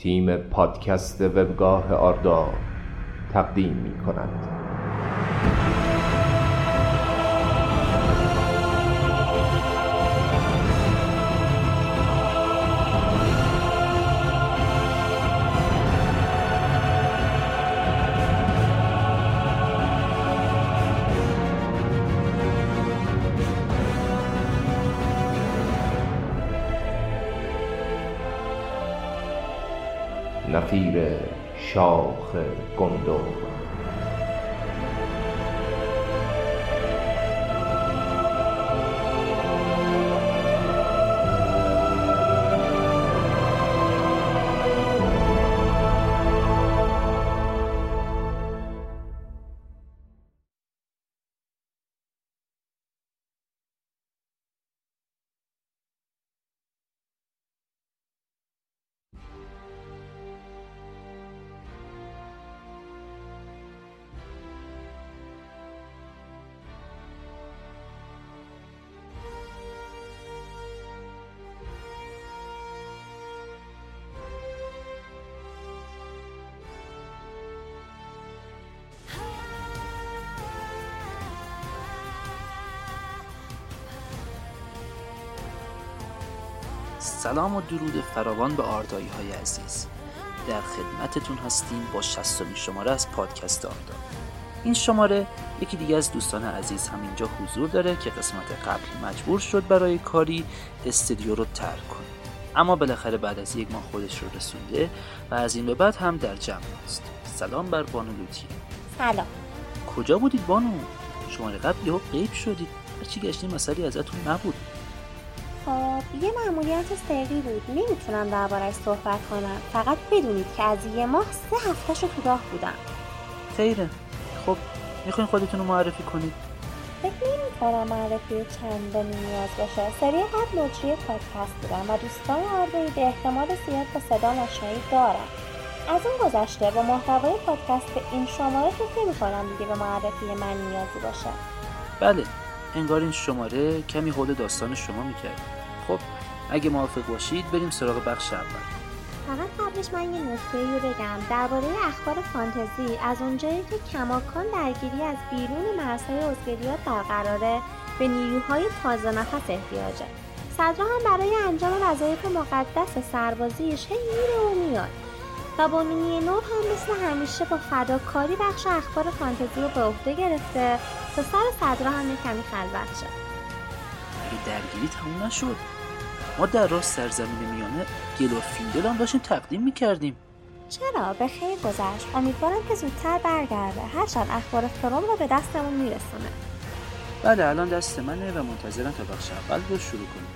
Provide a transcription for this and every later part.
تیم پادکست وبگاه آردا تقدیم می کند. نفیر شاخ گندم. سلام و درود فراوان به آردایی های عزیز. در خدمتتون هستیم با شستمین شماره از پادکست آردا. این شماره یکی دیگه از دوستان عزیز هم اینجا حضور داره که قسمت قبل مجبور شد برای کاری استودیو رو ترک کنه. اما بالاخره بعد از یک ماه خودش رو رسونده و از این به بعد هم در جمع است سلام بر بانو لوتی. سلام. کجا بودید بانو؟ شماره قبل یهو غیب شدید. هرچی گشتیم مسئله ازتون نبود. یه معمولیت سری بود. نمی‌تونم دربارش صحبت کنم. فقط بدونید که از یه ماه سه هفتهشو تو راه بودم. خیره. خب می‌خواین خودتون رو معرفی کنید. فکر نمی‌کنم معرفی چندانی نیاز باشه. سری قبل مجری پادکست بودم و دوستان آردایی به احتمال زیاد با صدا آشنایی دارم. از اون گذشته با محتوای پادکست این شماره فکر نمی‌کنم دیگه به معرفی من نیازی باشه. بله انگار این شماره کمی حول داستان شما می‌کرد. خب اگه موافق باشید بریم سراغ بخش اول. فقط قبلش من یه نکته رو بگم. درباره اخبار فانتزی از اونجایی که کماکان درگیری از بیرون مرزهای ازگریات برقراره به نیروهای تازه نفس احتیاجه. صدرا هم برای انجام وظایف مقدس سربازیش هی میره و میاد. و بانونی نور هم مثل همیشه با فداکاری بخش اخبار فانتزی رو به عهده گرفته تا سر صدرا هم کمی خلوت شد درگیری تموم نشد. ما در راست سرزمین میانه گل و فیندل هم داشتیم تقدیم می‌کردیم. چرا؟ به خیر گذشت. امیدوارم که زودتر برگرده. هرچند اخبار فروم رو به دستمون میرسونه. بله الان دست منه و منتظرم تا بخش اول رو شروع کنیم.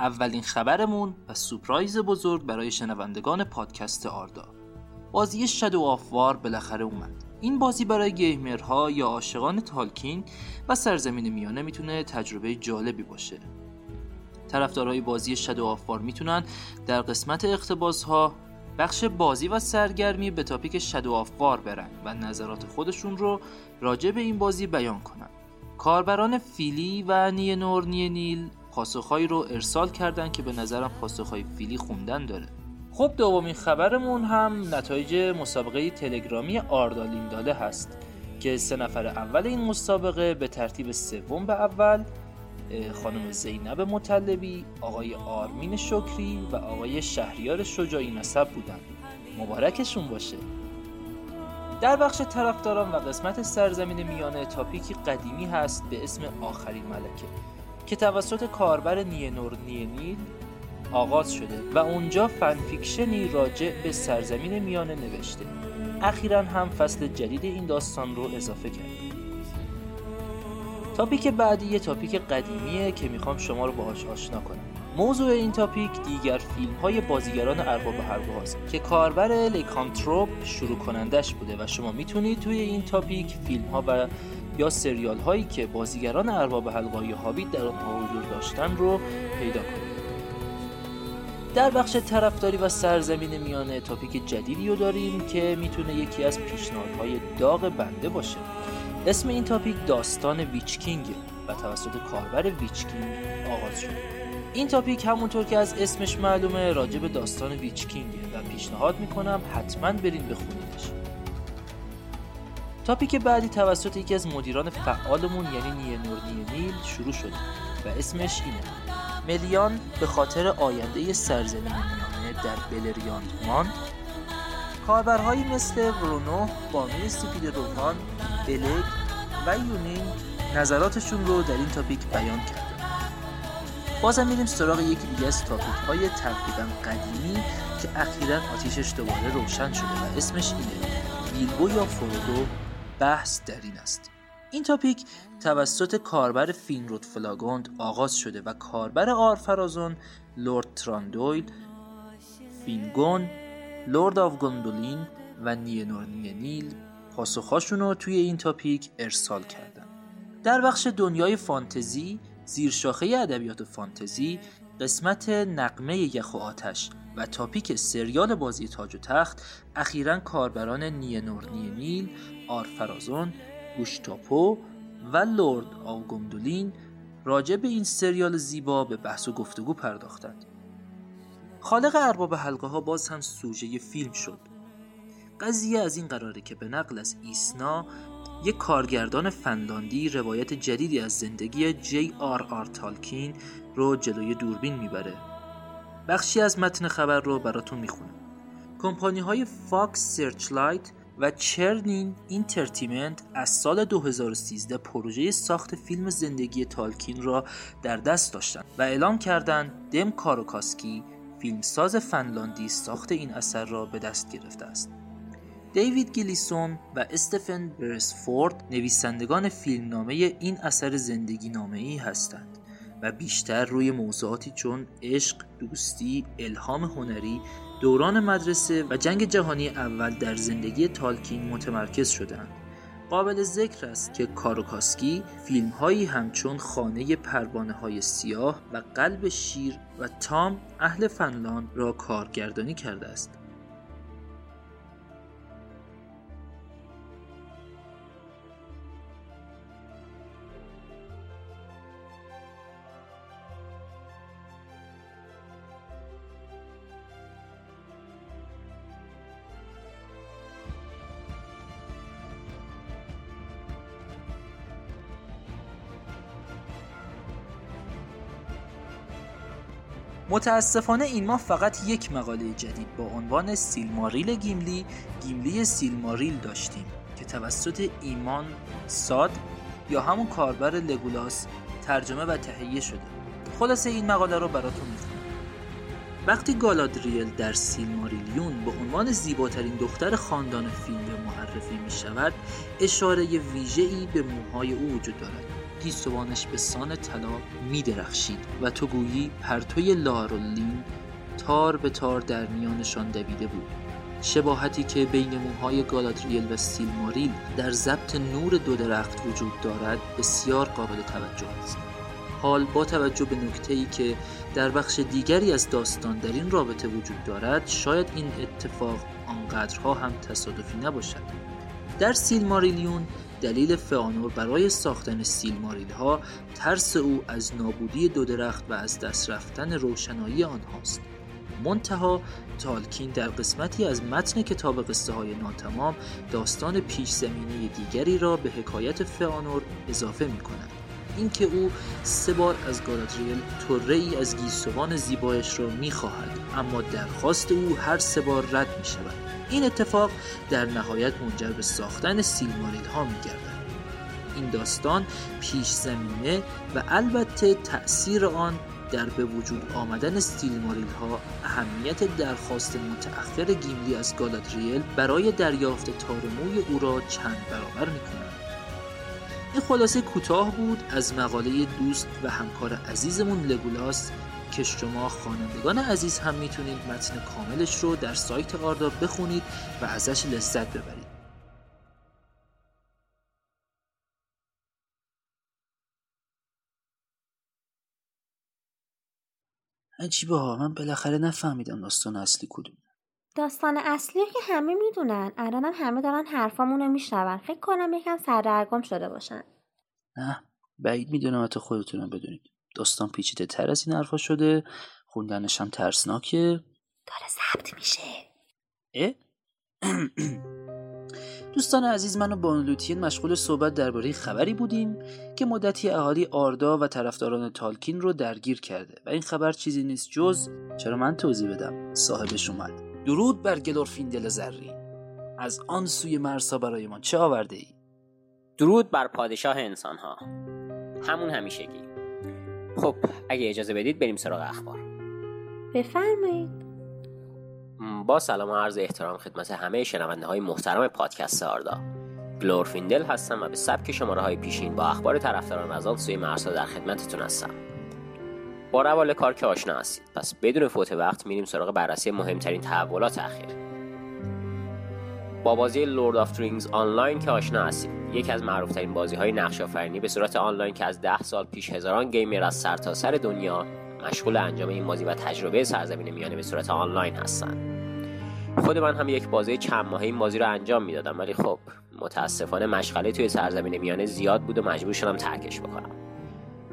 اولین خبرمون و surprise بزرگ برای شنوندگان پادکست آردا. بازی Shadow of War بالاخره اومد. این بازی برای gamer ها یا عاشقان تالکین و سرزمین میانه می‌تونه تجربه جالبی باشه. طرفدارای بازی Shadow of War می‌تونن در قسمت اقتباس ها بخش بازی و سرگرمی به topic Shadow of War برن و نظرات خودشون رو راجع به این بازی بیان کنن. کاربران فیلی و نور نیه نیل پاسخهایی رو ارسال کردن که به نظرم پاسخهای فیلی خوندن داره. خب دومین خبرمون هم نتایج مسابقه تلگرامی آردالین داده هست که سه نفر اول این مسابقه به ترتیب سوم به اول خانم زینب مطلبی، آقای آرمین شکری و آقای شهریار شجاعی نسب بودن. مبارکشون باشه. در بخش طرفداران و قسمت سرزمین میانه topic ی قدیمی هست به اسم آخرین ملکه. که توسط کاربر نیه نیل آغاز شده و اونجا fanfiction ی راجع به سرزمین میانه نوشته. اخیرا هم فصل جدید این داستان رو اضافه کرد. topic بعدی یه topic قدیمیه که می‌خوام شما رو باهاش آشنا کنم. موضوع این topic دیگر فیلم های بازیگران ارباب حلقه هاست که کاربر لیکانتروپ شروع کنندش بوده و شما می‌تونید توی این topic فیلم ها و یا سریال هایی که بازیگران ارباب حلقه‌ها یا هابیت در آنها حضور داشتن رو پیدا کنید در بخش طرفداری و سرزمین میانه topic جدیدی رو داریم که می‌تونه یکی از پیشنهادهای داغ بنده باشه. اسم این topic داستان Witch-king و توسط کاربر Witch-king آغاز شد. این topic همونطور که از اسمش معلومه راجع به داستان Witch-king ه و پیشنهاد می‌کنم حتما برین بخونیدش. تاپیک بعدی توسط یکی از مدیران فعالمون یعنی نیه نیل شروع شده و اسمش اینه. ملیان به خاطر آینده سرزمین میانه در بلریاند ماند کاربرهایی مثل برونو، بانوی سپید رومان، بلک و یونین نظراتشون رو در این تاپیک بیان کردن بازم میریم سراغ یکی دیگه از تاپیک های تقریبا قدیمی که اخیرا آتیشش دوباره روشن شده و اسمش اینه. بیلبو یا فرودو بحث در این است. این topic توسط کاربر فینرود فلاگوند آغاز شده و کاربر آرفرازون لورد تراندویل فینگون Lord of Gondolin و نیه نیل پاسخهاشون رو توی این topic ارسال کردن. در بخش دنیای فانتزی زیرشاخه ادبیات فانتزی قسمت نغمه یخ و آتش و تاپیک سریال بازی تاج و تخت اخیرا کاربران نیه نیل آرفرازون گوشتاپو و لورد آوگوندولین راجع به این سریال زیبا به بحث و گفتگو پرداختند. خالق ارباب حلقه ها باز هم سوژه فیلم شد. قضیه از این قراره که به نقل از ایسنا یک کارگردان فنلاندی روایت جدیدی از زندگی جی آر آر تالکین رو جلوی دوربین می‌بره. بخشی از متن خبر رو براتون می‌خونم. کمپانی های Fox Searchlight و Chernin Entertainment از سال 2013 پروژه ساخت فیلم زندگی تالکین را در دست داشتند و اعلام کردند دام کاروکاسکی فیلمساز فنلاندی ساخت این اثر را به دست گرفته است. دیوید گلیسون و استفن برسفورد نویسندگان فیلمنامه این اثر زندگی نامه ای هستند و بیشتر روی موضوعاتی چون عشق، دوستی، الهام هنری، دوران مدرسه و جنگ جهانی اول در زندگی تالکین متمرکز شدند. قابل ذکر است که کاروکاسکی فیلم هایی همچون خانه پروانه های سیاه و قلب شیر و تام اهل فنلاند را کارگردانی کرده است. متاسفانه این ماه فقط یک مقاله جدید با عنوان سیلماریل گیملی گیملی سیلماریل داشتیم که توسط ایمان ساد یا همون کاربر لگولاس ترجمه و تهیه شده. خلاصه این مقاله رو براتون می‌خونم. وقتی گالادریل در سیلماریلیون به عنوان زیباترین دختر خاندان فینوه معرفی می شود اشاره ویژه‌ای به موهای او وجود دارد. گیسوانش به سان طلا می درخشید و تو گویی پرتوی لارولین تار به تار در میانشان دویده بود. شباهتی که بین موهای گالادریل و سیلماریل در ضبط نور دو درخت وجود دارد بسیار قابل توجه است. حال با توجه به نکته ای که در بخش دیگری از داستان در این رابطه وجود دارد شاید این اتفاق آنقدرها هم تصادفی نباشد. در سیلماریلیون دلیل فئانور برای ساختن سیلماریل ها ترس او از نابودی دو درخت و از دست رفتن روشنایی آنهاست. منتها تالکین در قسمتی از متن کتاب قصه های ناتمام داستان پیش زمینه دیگری را به حکایت فئانور اضافه می کند اینکه او سه بار از گالادریل طره ای از گیسوان زیبایش را می خواهد اما درخواست او هر سه بار رد می شود این اتفاق در نهایت منجر به ساختن سیلماریل ها می گردن. این داستان پیش زمینه و البته تأثیر آن در به وجود آمدن سیلماریل ها اهمیت درخواست متأخر گیملی از گالادریل برای دریافت تارموی او را چند برابر می کند. این خلاصه کوتاه بود از مقاله دوست و همکار عزیزمون لگولاس که شما خوانندگان عزیز هم می‌تونید متن کاملش رو در سایت آردا بخونید و ازش لذت ببرید. عجیبه ها من بالاخره نفهمیدم داستان اصلی کدوم داستان اصلی که همه می‌دونن. الانم همه دارن حرفامونو میشنون. فکر کنم یکم سردرگم شده باشن. نه بعید می‌دونم حتی خودتونم بدونید. داستان پیچیده تر از این حرفا شده. خوندنش هم ترسناکه. داره ضبط میشه. اه؟ دوستان عزیز من و بانلوتین مشغول صحبت درباره خبری بودیم که مدتی اهالی آردا و طرفداران تالکین رو درگیر کرده و این خبر چیزی نیست جز چرا من توضیح بدم. صاحبش اومد. درود بر گلورفیندل زرین. از آن سوی مرسا برایمان چه آورده ای؟ درود بر پادشاه انسان ها همون همیشگی. خب اگه اجازه بدید بریم سراغ اخبار. بفرمایید. با سلام و عرض احترام خدمت همه شنونده های محترم پادکست آردا. گلورفیندل هستم و به سبک شماره های پیشین با اخبار طرفداران از آن سوی مرزها در خدمتتون هستم. با روال کار که آشنا هستید. پس بدون فوت وقت میریم سراغ بررسی مهمترین تحولات اخیر. با بازی Lord of the Rings Online که آشنا هستید. یکی از معروفترین بازی های نقش آفرینی به صورت آنلاین که از ده سال پیش هزاران gamer از سرتاسر سر دنیا مشغول انجام این بازی و تجربه سرزمین میانه به صورت آنلاین هستند خود من هم یک بازه چند ماهه این بازی رو انجام می‌دادم ولی خب متاسفانه مشغله توی سرزمین میانه زیاد بود و مجبور شدم ترکش بکنم.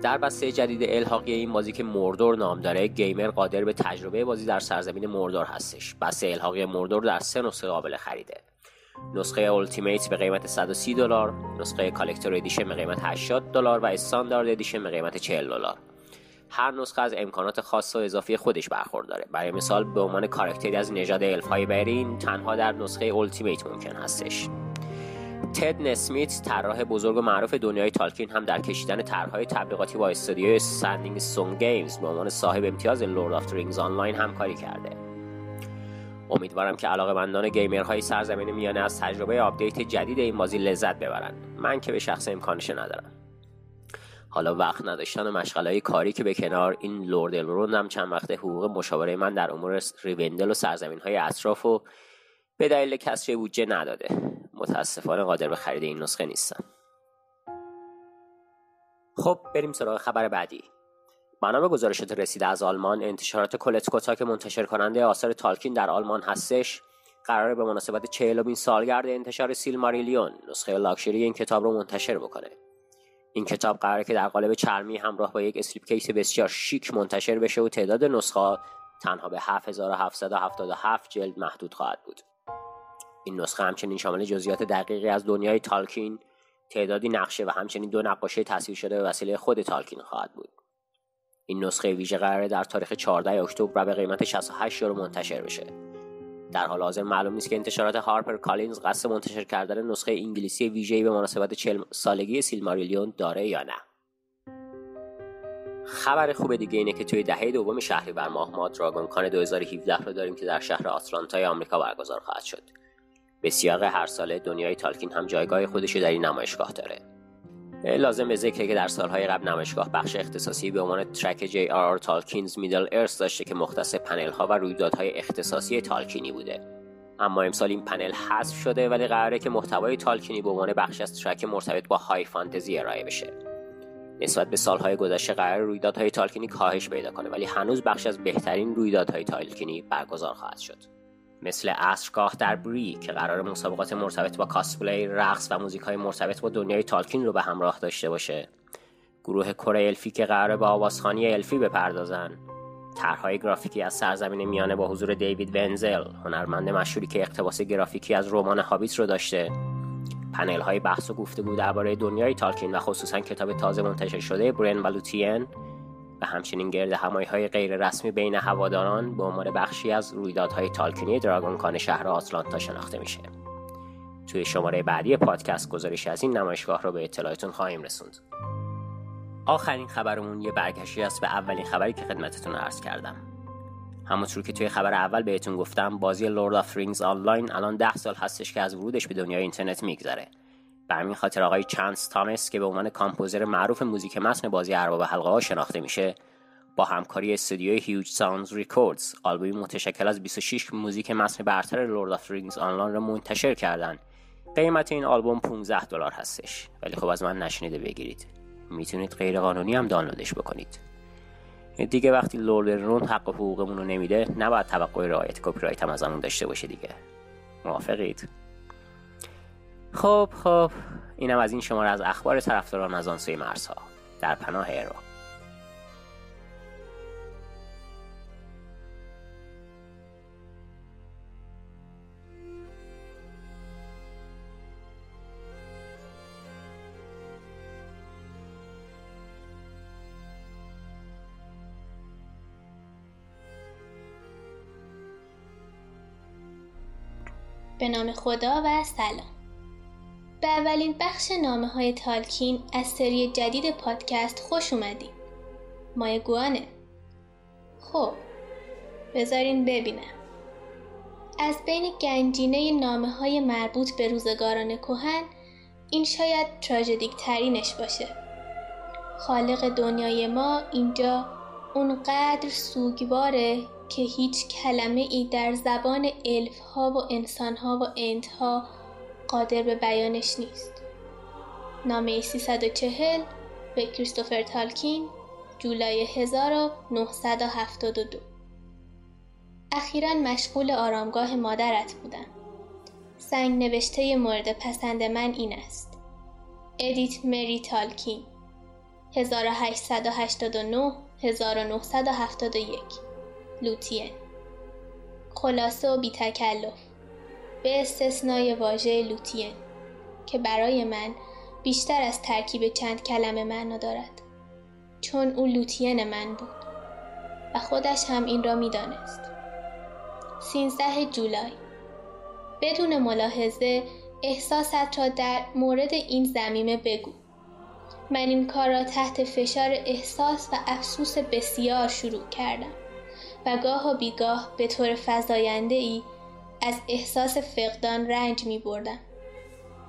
در بسته جدید الحاقی این بازی که مردور نام داره gamer قادر به تجربه بازی در سرزمین مردور هستش. بسته الحاقی مردور در سه نسخه قابل خریده. نسخه Ultimate به قیمت 130 دلار نسخه Collector Edition به قیمت 80 دلار و Standard Edition به قیمت 40 دلار. هر نسخه از امکانات خاص و اضافی خودش برخورداره برای مثال به عنوان کارکتری از نژاد الفهای برین تنها در نسخه Ultimate ممکن هستش. تد نسمیت طراح بزرگ و معروف دنیای تالکین هم در کشیدن طرحهای تبلیغاتی با استودیوی Standing Stone Games به عنوان صاحب امتیاز Lord of the Rings Online همکاری کرده. امیدوارم که علاقه مندان gamer های سرزمین میانه از تجربه update جدید این بازی لذت ببرند. من که به شخصه امکانش ندارم. حالا وقت نداشتن و مشغله کاری که به کنار این لورد الروند هم چند وقت حقوق مشاوره من در امور ریوندل و سرزمین های اطراف و به دلیل کسر بودجه نداده. متاسفانه قادر به خرید این نسخه نیستم. خب بریم سراغ خبر بعدی. بنا به گزارشات رسیده از آلمان انتشارات کلتکوتا که منتشر کننده آثار تالکین در آلمان هستش. قراره به مناسبت چهلمین سالگرد انتشار سیلماریلیون نسخه لاکشری این کتاب رو منتشر بکنه. این کتاب قراره که در قالب چرمی همراه با یک slipcase بسیار شیک منتشر بشه و تعداد نسخه تنها به 7777 جلد محدود خواهد بود. این نسخه همچنین شامل جزئیات دقیقی از دنیای تالکین تعدادی نقشه و همچنین دو نقاشی تصویر شده به وسیله خود تالکین خواهد بود. این نسخه ویژه قراره در تاریخ 14 اکتبر و به قیمت 68 یورو منتشر بشه. در حال حاضر معلوم نیست که انتشارات هارپر کالینز قصد منتشر کردن نسخه انگلیسی ویژه‌ای به مناسبت 40 سالگی سیلماریلیون داره یا نه. خبر خوب دیگه اینه که توی دهه دوم شهریور ماه ما دراگون کان 2017 رو داریم که در شهر آتلانتای آمریکا برگزار خواهد شد. به سیاق هر ساله دنیای تالکین هم جایگاه خودش در این نمایشگاه داره. لازم به ذکره که در سالهای قبل نمایشگاه بخش اختصاصی به عنوان ترک جی آر آر تالکینز میدل ارس داشته که مختص پنل ها و رویدادهای اختصاصی تالکینی بوده. اما امسال این پنل حذف شده ولی قراره که محتوای تالکینی به عنوان بخش از ترک مرتبط با های فانتزی ارائه بشه. نسبت به سالهای گذشته قرار رویدادهای تالکینی کاهش پیدا کنه ولی هنوز بخش از بهترین رویدادهای تالکینی برگزار خواهد شد. مثل عصرگاه در بری که قرار مسابقات مرتبط با کاسپلی، رقص و موزیک های مرتبط با دنیای تالکین رو به همراه داشته باشه. گروه کره الفی که قراره با آوازخانی الفی بپردازن. طرحهای گرافیکی از سرزمین میانه با حضور دیوید ونزل هنرمند مشهوری که اقتباس گرافیکی از رمان هابیت رو داشته. پنل های بحث و گفتگو درباره دنیای تالکین و خصوصا کتاب تازه منتشر شده برن و لوتین و همچنین گرد همایی های غیر رسمی بین هواداران به عنوان بخشی از رویدادهای تالکینی Dragon Con شهر آتلانتا شناخته میشه. توی شماره بعدی پادکست گزارش از این نمایشگاه رو به اطلاعتون خواهیم رسوند. آخرین خبرمون یه برگشتی است به اولین خبری که خدمتتون عرض کردم. همونطور که توی خبر اول بهتون گفتم بازی Lord of the Rings Online الان ده سال هستش که از ورودش به دنیای اینترنت میگذره به همین خاطر آقای چانس تامس که به عنوان composer معروف موزیک متن بازی ارباب حلقه ها شناخته میشه. با همکاری استودیوی Huge Sounds Records آلبومی متشکل از 26 موزیک متن برتر Lord of the Rings Online را منتشر کردن قیمت این آلبوم 15 دلار هستش. ولی خب از من نشنیده بگیرید. می‌تونید غیر قانونی هم دانلودش بکنید. دیگه وقتی لورد رون حق حقوقمون رو نمیده نباید توقع رعایت کپی رایت هم ازمون داشته باشه دیگه. موافقید؟ خب خب اینم از این شماره از اخبار طرفداران از آن سوی مرزها در پناه ایرو. به نام خدا و سلام. به اولین بخش نامه های تالکین از سری جدید پادکست خوش اومدیم مای گوانه. خب بذارین ببینم. از بین گنجینه نامه های مربوط به روزگاران کهن این شاید تراژدیک ترینش باشه. خالق دنیای ما اینجا اونقدر سوگواره که هیچ کلمه ای در زبان الف ها و انسان ها و انت ها قادر به بیانش نیست. نامه 340 به کریستوفر تالکین جولای 1972 اخیرا مشغول آرامگاه مادرت بودم. سنگ نوشته مورد پسند من این است. ادیت مری تالکین 1889 1971 لوتین خلاصه و بی تکلف به استثنای واژه لوتین که برای من بیشتر از ترکیب چند کلمه معنا دارد چون او لوتین من بود و خودش هم این را می‌دانست. سینزده جولای بدون ملاحظه احساست را در مورد این زمینه بگو من این کار را تحت فشار احساس و افسوس بسیار شروع کردم و گاه و بیگاه به طور فضاینده ای از احساس فقدان رنج می بردم.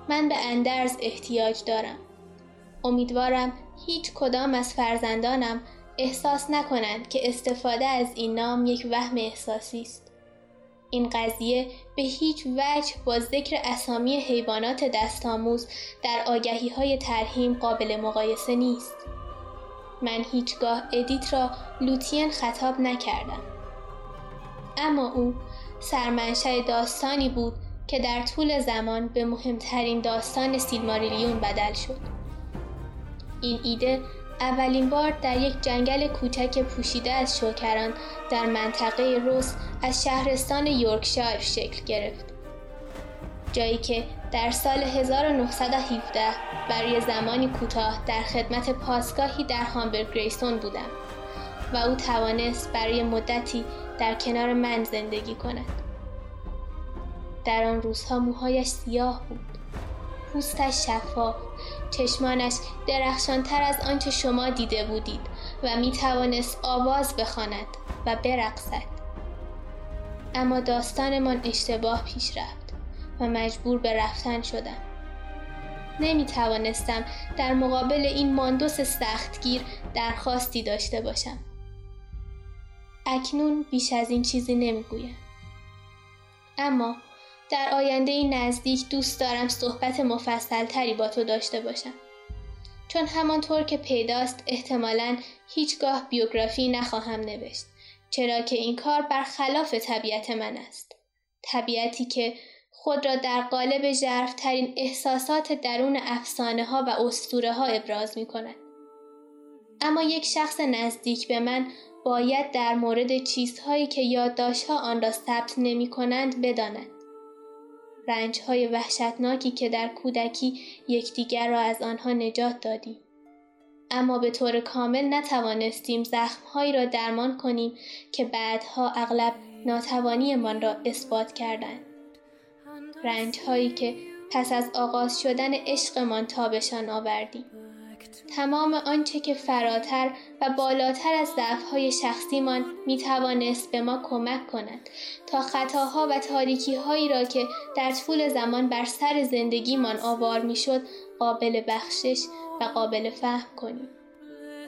من به اندرز احتیاج دارم. امیدوارم هیچ کدام از فرزندانم احساس نکنند که استفاده از این نام یک وهم احساسی است. این قضیه به هیچ وجه با ذکر اسامی حیوانات دستآموز در آگهی های ترهیم قابل مقایسه نیست. من هیچگاه ادیت را لوتین خطاب نکردم. اما او سرمنشه داستانی بود که در طول زمان به مهمترین داستان سیلماریلیون بدل شد. این ایده اولین بار در یک جنگل کوچک پوشیده از شوکران در منطقه روس از شهرستان یورکشایر شکل گرفت. جایی که در سال 1917 برای زمانی کوتاه در خدمت پاسگاهی در هامبرگ گریسون بودم و او توانست برای مدتی در کنار من زندگی کند. در آن روزها موهایش سیاه بود. پوستش شفاف، چشمانش درخشانتر از آنچه شما دیده بودید و می توانست آواز بخواند و برقصد. اما داستانمان اشتباه پیش رفت و مجبور به رفتن شدم. نمی توانستم در مقابل این ماندوس سختگیر درخواستی داشته باشم. اکنون بیش از این چیزی نمی‌گویم. اما در آینده نزدیک دوست دارم صحبت مفصل تری با تو داشته باشم. چون همانطور که پیداست احتمالا هیچگاه بیوگرافی نخواهم نوشت چرا که این کار برخلاف طبیعت من است. طبیعتی که خود را در قالب ترین احساسات درون افسانه ها و اسطوره ها ابراز می کند. اما یک شخص نزدیک به من باید در مورد چیزهایی که یادداشتها آن را ثبت نمی کنند بداند. رنج های وحشتناکی که در کودکی یکدیگر را از آنها نجات دادیم. اما به طور کامل نتوانستیم زخمهایی را درمان کنیم که بعدها اغلب ناتوانیمان را اثبات کردند. رنج هایی که پس از آغاز شدن عشقمان تابشان آوردیم. تمام آنچه که فراتر و بالاتر از ضعفهای شخصیمان می توانست به ما کمک کند تا خطاها و تاریکی هایی را که در طول زمان بر سر زندگیمان آوار می شد قابل بخشش و قابل فهم کنیم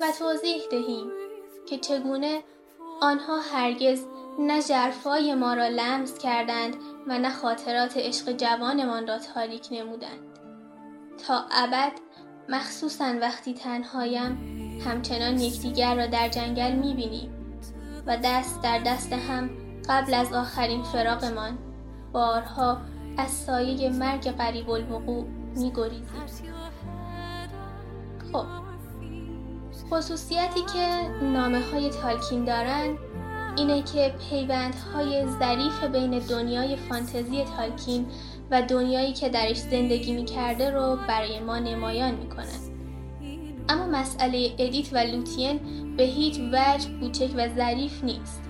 و توضیح دهیم که چگونه آنها هرگز نه جرفای ما را لمس کردند و نه خاطرات عشق جوانمان را تاریک نمودند تا ابد مخصوصا وقتی تنهایم همچنان یکدیگر را در جنگل می‌بینیم و دست در دست هم قبل از آخرین فراقمان. بارها از سایه مرگ قریب الوقوع میگریزیم. خب خصوصیتی که نامه های تالکین دارند اینه که پیوندهای ظریف بین دنیای فانتزی تالکین و دنیایی که درش زندگی می‌کرده رو برای ما نمایان می‌کنن اما مسئله ادیت و لوتین به هیچ وجه کوچک و ظریف نیست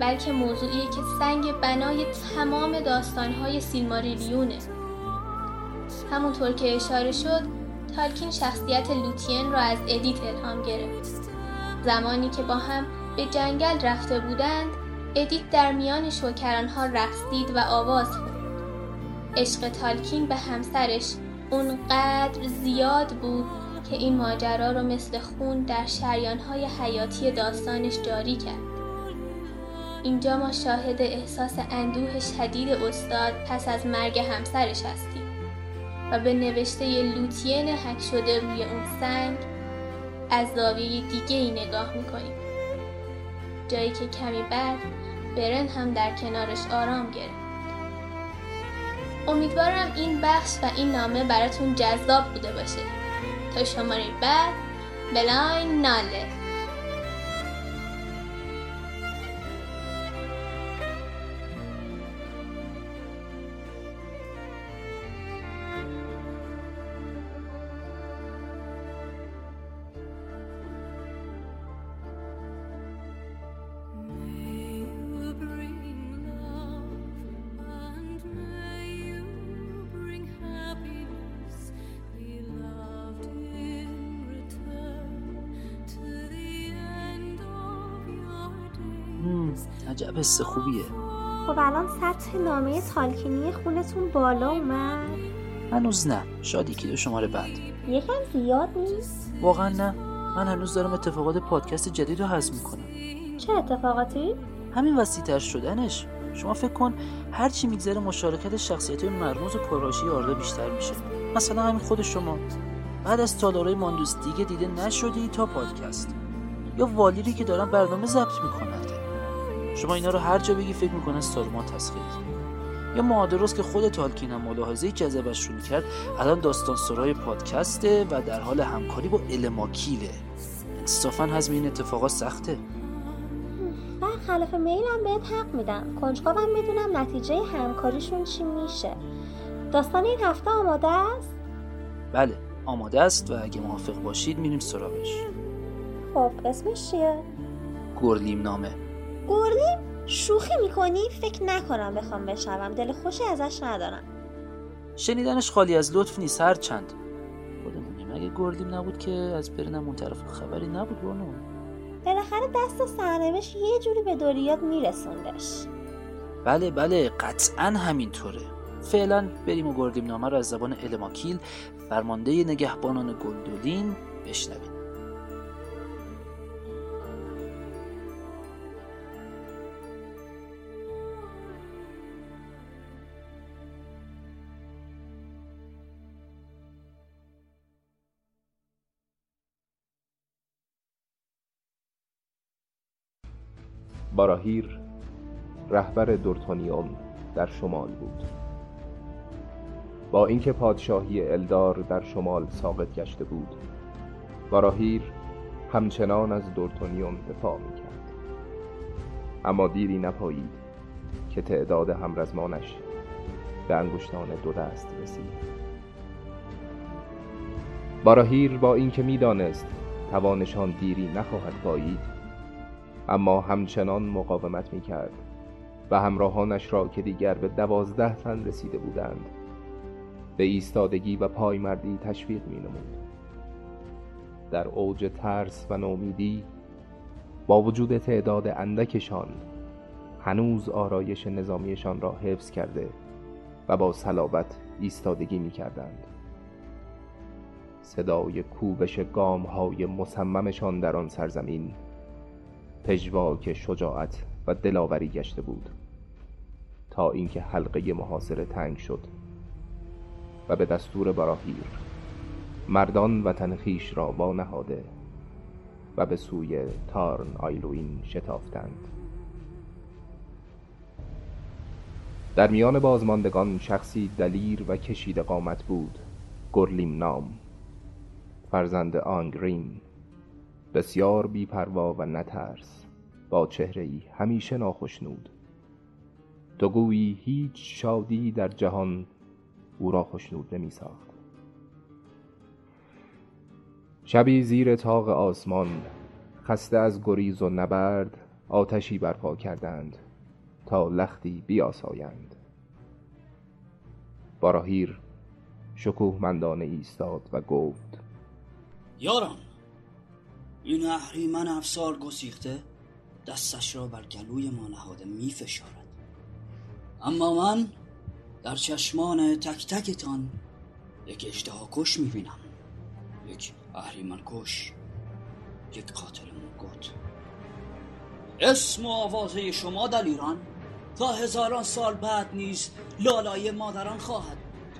بلکه موضوعیه که سنگ بنای تمام داستانهای سیلماریلیونه. همونطور که اشاره شد تالکین شخصیت لوتین را از ادیت الهام گرفت. زمانی که با هم به جنگل رفته بودند ادیت در میان شوکرانها رقصید و آواز خوند عشق تالکین به همسرش. اونقدر زیاد بود که این ماجرا رو مثل خون در شریانهای حیاتی داستانش جاری کرد. اینجا ما شاهد احساس اندوه شدید استاد پس از مرگ همسرش هستیم و به نوشته لوتین حک شده روی اون سنگ از زاویه دیگه ای نگاه می‌کنیم. جایی که کمی بعد برن هم در کنارش آرام گرفت. امیدوارم این بخش و این نامه براتون جذاب بوده باشه. تا شماره بعد بلاین ناله. عجب حس خوبیه. خب الان سطح نامه تالکینی خونتون بالا اومد؟ هنوز نه. شاید یکی دو شماره بعد. یکم زیاد نیست؟ واقعا نه. من هنوز دارم اتفاقات پادکست جدید رو حذف می‌کنم. چه اتفاقاتی؟ همین وسیعتر شدنش. شما فکر کن هر چی میگذره مشارکت شخصیت مرموز و پراشی آردا بیشتر میشه. مثلا همین خود شما. بعد از تالارای ماندوس دیگه دیده نشدی تا پادکست. یا والیری که دارن برنامه ضبط می‌کنن. شما اینا رو هر جا بگی فکر می‌کنن سارما تسخیر یا مادروس که خود تالکین هم ملاحظه جذبش رو می‌کرد الان داستان سرای پادکسته و در حال همکاری با الماکیله انصافا هزم این اتفاقات سخته. خلاف میلم بهت حق میدم. کنجکاوم می‌دونم نتیجه همکاریشون چی میشه. داستان این هفته آماده است؟ بله آماده است و اگه موافق باشید میریم سراغش. خب اسمش چیه؟ گرلیم نامه گرلیم شوخی می‌کنی؟ فکر نکنم بخوام بشنوم دل خوشی ازش ندارم. شنیدنش خالی از لطف نیست هر چند خودمونیم. اگه گردیم نبود که از برنم اون طرف خبری نبود بانو بالاخره دست سرنوشت یه جوری به دوریات میرسوندش. بله بله قطعا همینطوره. فعلا بریم و گردیم نامه رو از زبان الماکیل فرمانده نگهبانان گلدولین بشنویم. باراهیر رهبر دورتونیوم در شمال بود. با اینکه پادشاهی الدار در شمال ساقط گشته بود باراهیر همچنان از دورتونیوم دفاع می‌کرد. اما دیری نپایید که تعداد همرزمانش به انگشتان دو دست رسید. باراهیر با اینکه می‌دانست توانشان دیری نخواهد پایید اما همچنان مقاومت می کرد و همراهانش را که دیگر به دوازده تن رسیده بودند به ایستادگی و پایمردی تشویق می نمود. در اوج ترس و نومیدی با وجود تعداد اندکشان هنوز آرایش نظامیشان را حفظ کرده و با صلابت ایستادگی می کردند. صدای کوبش گام های مصممشان در آن سرزمین پژواک شجاعت و دلاوری گشته بود. تا اینکه حلقه محاصره تنگ شد و به دستور براهیر مردان و تنخیش را نهاده و به سوی تارن آیلوین شتافتند. در میان بازماندگان شخصی دلیر و کشید قامت بود. گرلیم نام. فرزند آنگرین. بسیار بیپروا و نترس. با چهره ای همیشه ناخشنود. تو گویی هیچ شادی در جهان او را خشنود نمی ساخت شبی زیر تاق آسمان خسته از گریز و نبرد آتشی برپا کردند تا لختی بیاسایند. باراهیر شکوهمندانه ایستاد و گفت یاران این اهریمن افسار گسیخته دستش را بر گلوی ما نهاده می فشارد اما من در چشمان تک تکتان یک اشتها کش می بینم یک اهریمن کش یک قاتل مرگوت اسم و آوازه شما دلیران تا هزاران سال بعد نیز لالای مادران خواهد بود.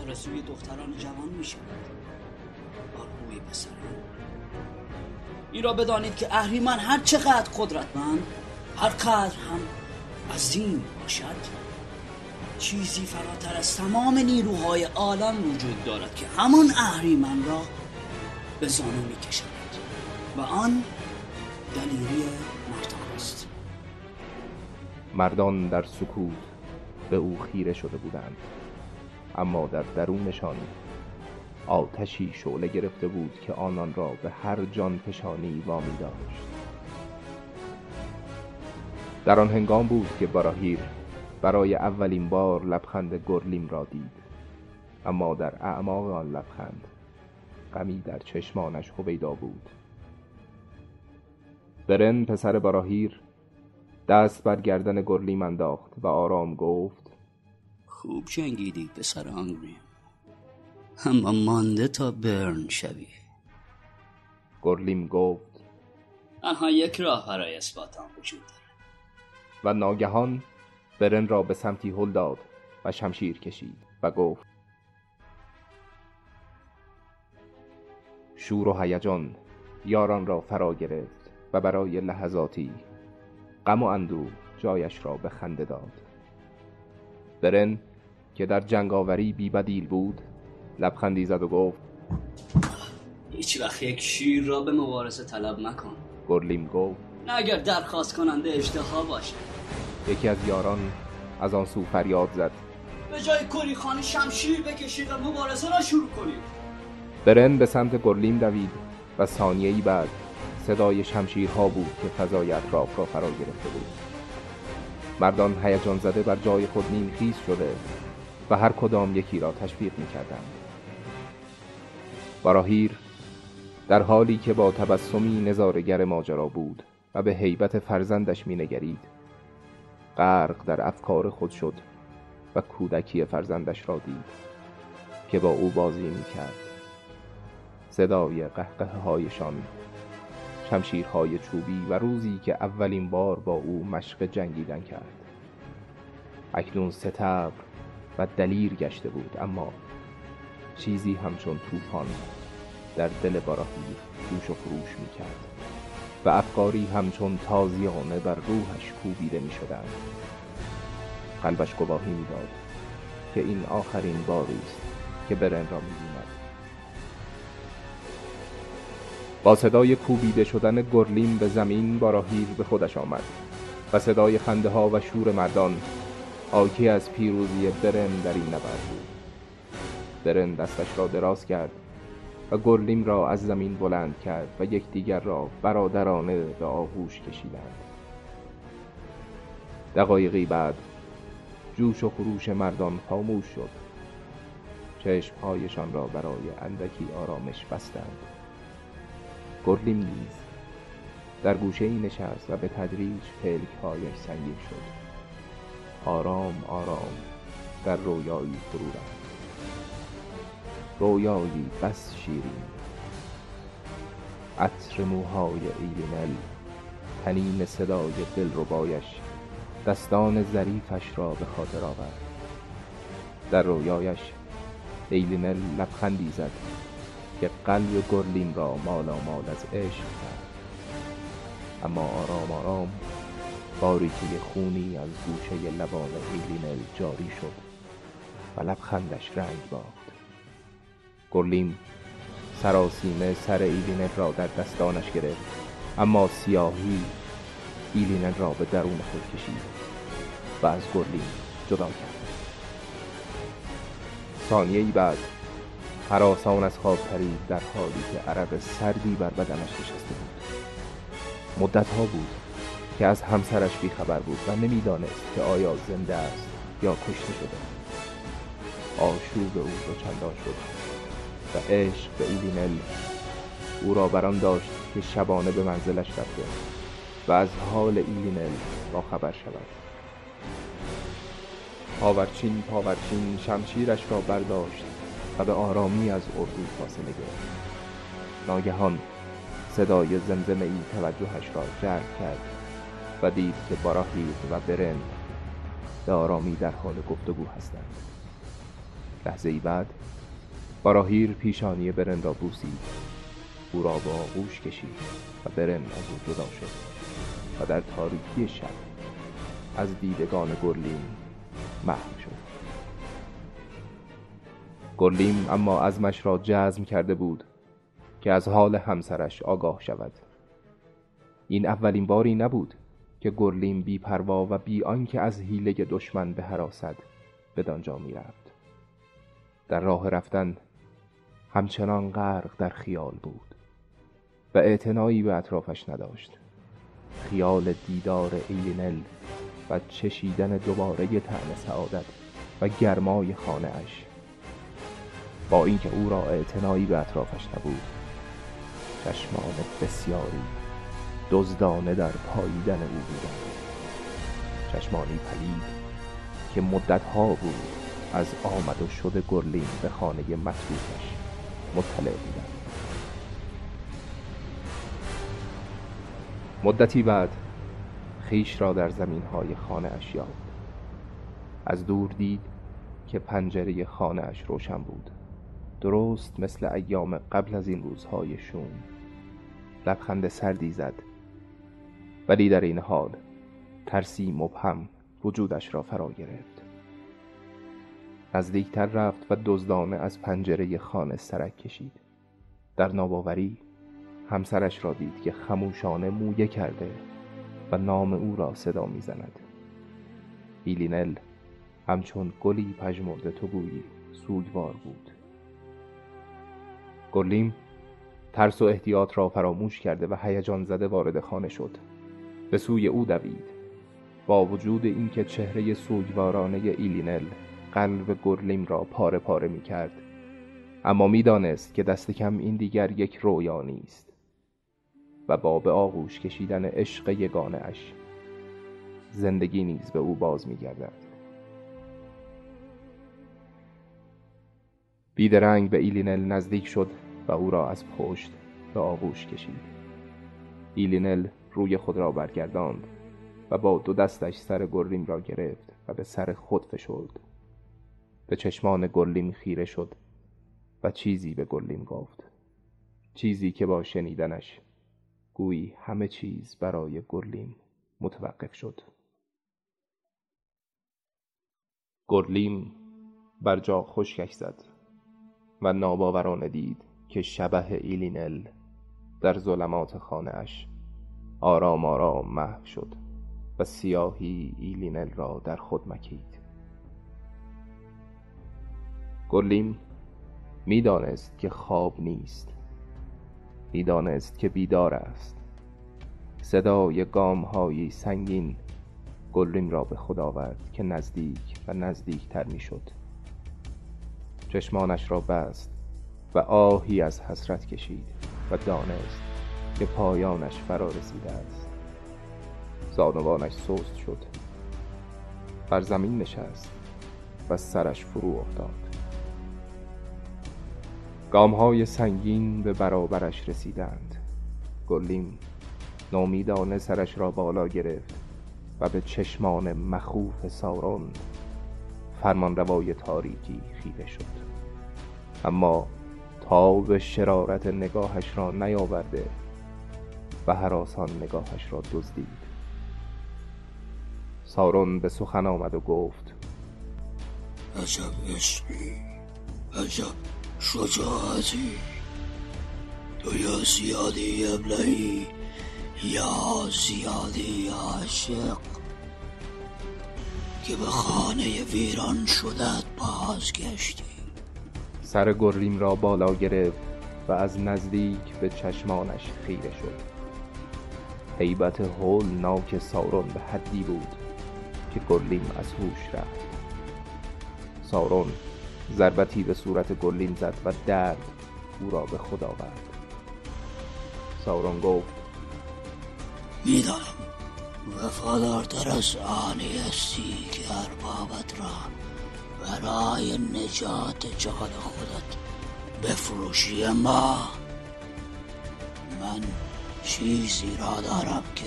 آرزوی دختران جوان می شود آرزوی پسران این را بدانید که اهریمن هر چقدر قدرتمند هر قدر هم عظیم باشد. چیزی فراتر از تمام نیروهای عالم وجود دارد که همان اهریمن را به زانو می کشد و آن دلیری مردان است. مردان در سکوت به او خیره شده بودند اما در درونشان آتشی شعله گرفته بود که آنان را به هر جان فشانی وامی داشت. در آن هنگام بود که براهیر برای اولین بار لبخند گرلیم را دید. اما در اعماق آن لبخند غمی در چشمانش هویدا بود. برن پسر براهیر دست بر گردن گرلیم انداخت و آرام گفت خوب جنگیدی پسر آنگریم اما مانده تا برن شوی. گرلیم گفت تنها یک راه برای اثبات آن وجود دارد. و ناگهان برن را به سمتی هل داد و شمشیر کشید و گفت شور و هیجان یاران را فرا گرفت و برای لحظاتی غم و اندوه جایش را به خنده داد. برن که در جنگاوری بی بدیل بود لبخندی زد و گفت هیچ وقت یک شیر را به مبارزه طلب مکن. گرلیم گفت نه اگر درخواست کننده اشتها باشه یکی از یاران از آن سو فریاد زد. به جای کری خانی شمشیر بکشید و مبارزه را شروع کنید. برن به سمت گرلیم دوید و ثانیه‌ای بعد صدای شمشیرها بود که فضای اطراف را فرا گرفته بود. مردان هیجان زده بر جای خود نیمخیز شده و هر کدام یکی را تشویق می‌کردند. باراهیر در حالی که با تبسمی نظارگر ماجرا بود و به هیبت فرزندش مینگرید غرق در افکار خود شد و کودکی فرزندش را دید که با او بازی می‌کرد. صدای قهقه هایشان شمشیرهای چوبی و روزی که اولین بار با او مشق جنگیدن کرد. اکنون ستبر و دلیر گشته بود اما چیزی همچون طوفان در دل باراهیر جوش و خروش می‌کرد و افکاری همچون تازیانه بر روحش کوبیده می شدند قلبش گواهی می‌داد که این آخرین باری است که برن را می‌بیند. با صدای کوبیده شدن گرلیم به زمین باراهیر به خودش آمد و صدای خنده ها و شور مردان آکی از پیروزی برن در این نبرد بود. برن دستش را دراز کرد و گرلیم را از زمین بلند کرد و یکدیگر را برادرانه به آغوش کشیدند. دقایقی بعد جوش و خروش مردان خاموش شد. چشمهایشان را برای اندکی آرامش بستند. گرلیم نیز در گوشه ای نشست و به تدریج پلکهایش سنگین شد. آرام آرام در رویایی فرو رفت. رویایی بس شیرین. عطر موهای ایلینل طنین صدای دلربایش دستان ظریفش را به خاطر آورد. در رویایش ایلینل لبخندی زد که قلب گورلیم را مالا مال از عشق کرد. اما آرام آرام باریکه خونی از گوشه لبان ایلینل جاری شد و لبخندش رنگ باخت. گرلیم سراسیمه سر ایلینل را در دستانش گرفت. اما سیاهی ایلینل را به درون خود کشید و از گرلیم جدا کرد. ثانیه ای بعد هراسان از خواب پرید در حالی که عرق سردی بر بدنش نشسته بود. مدت ها بود که از همسرش بیخبر بود و نمی‌دانست که آیا زنده است یا کشته شده. آشوب او چندان شد. و عشق به ایلینل او را بر آن داشت که شبانه به منزلش رفته و از حال ایلینل با خبر شود. پاورچین پاورچین شمشیرش را برداشت و به آرامی از اردو فاصله گرفت. ناگهان صدای زمزمه ای توجهش را جلب کرد و دید که باراهید و برن به آرامی در حال گفتگو هستند. لحظه ای بعد باراهیر پیشانی برن را بوسید او را با آغوش کشید و برن از او جدا شد و در تاریکی شب از دیدگان گرلین محو شد. گرلیم اما عزمش را جزم کرده بود که از حال همسرش آگاه شود. این اولین باری نبود که گرلیم بی پروا و بی آنکه از حیله دشمن بهراسد بدانجا می رفت. در راه رفتن همچنان غرق در خیال بود و اعتنایی به اطرافش نداشت. خیال دیدار ایلینل و چشیدن دوباره طعم سعادت و گرمای خانه اش با اینکه او را اعتنایی به اطرافش نبود. چشمان بسیاری دزدانه در پاییدن او بودند چشمانی پلید که مدتها بود از آمد و شد گرلین به خانه مطلوبش مطلع. بودند مدتی بعد خیش را در زمین های خانه اش یافت. از دور دید که پنجره خانه اش روشن بود. درست مثل ایام قبل از این روزهای شوم. لبخند سردی زد. ولی در این حال ترسی مبهم وجودش را فرا گرفت. نزدیکتر رفت و دزدانه از پنجره خانه سرک کشید. در ناباوری همسرش را دید که خموشانه مویه کرده و نام او را صدا می‌زند. ایلینل همچون گلی پژمرده تو گویی سوگوار بود. گرلیم ترس و احتیاط را فراموش کرده و هیجان زده وارد خانه شد. به سوی او دوید. با وجود اینکه چهره سوگوارانه ایلینل قلب گرلیم را پاره پاره می کرد اما می‌دانست که دست کم این دیگر یک رویا نیست و با به آغوش کشیدن عشق یگانه اش زندگی نیز به او باز می گردد بیدرنگ به ایلینل نزدیک شد و او را از پشت به آغوش کشید. ایلینل روی خود را برگرداند و با دو دستش سر گرلیم را گرفت و به سر خود فشرد. به چشمان گرلیم خیره شد و چیزی به گرلیم گفت. چیزی که با شنیدنش گویی همه چیز برای گرلیم متوقف شد. گرلیم بر جا خشکش زد و ناباورانه دید که شبه ایلینل در ظلمات خانه اش آرام آرام محو شد و سیاهی ایلینل را در خود مکید. گرلیم می‌دانست که خواب نیست. می‌دانست که بیدار است. صدای گامهایی سنگین گلریم را به خود آورد که نزدیک و نزدیکتر می‌شد. چشمانش را بست و آهی از حسرت کشید و دانست که پایانش فرا رسیده است. زانوانش سست شد. بر زمین نشست و سرش فرو افتاد. گامهای سنگین به برابرش رسیدند. گلیم نامیدانه سرش را بالا گرفت و به چشمان مخوف سارون فرمان روای تاریکی خیره شد. اما تا شرارت نگاهش را نیاورده و حراسان نگاهش را دزدید. سارون به سخن آمد و گفت عجب عشقی عجب شجاعتی. تو یا زیادی ابلهی یا زیادی عاشق. که به خانه ویران شدت بازگشتی. سر گریم را بالا گرفت و از نزدیک به چشمانش خیره شد. حیبت هول ناک سارون به حدی بود که گرلیم از هوش رفت. سارون ضربتی به صورت گرلیم زد و درد او را به خدا آورد. سارون گفت می‌دانم وفادارتر از آنی هستی که اربابت را برای نجات جان خودت بفروشی. اما من چیزی را دارم که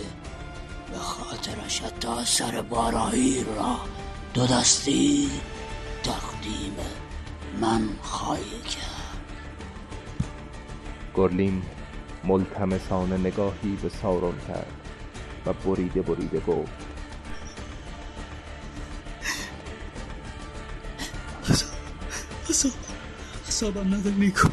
به خاطرش حتی سر بارایی را دو دستی تقدیم من خواهی کرد. گرلیم ملتمسانه نگاهی به سارون کرد و بریده بریده گفت. حسابم نداره می‌کنم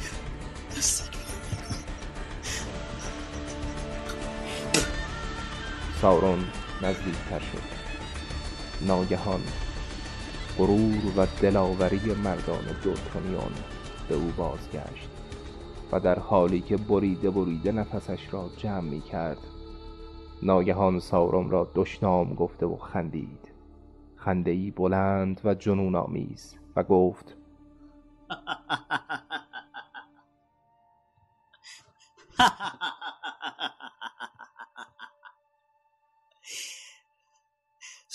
سارون نزدیکتر شد. ناگهان غرور و دلاوری مردان جرتونیان به او بازگشت و در حالی که بریده بریده نفسش را جمع می کرد ناگهان سارون را دشنام گفته و خندید. خندهای بلند و جنون آمیز و گفت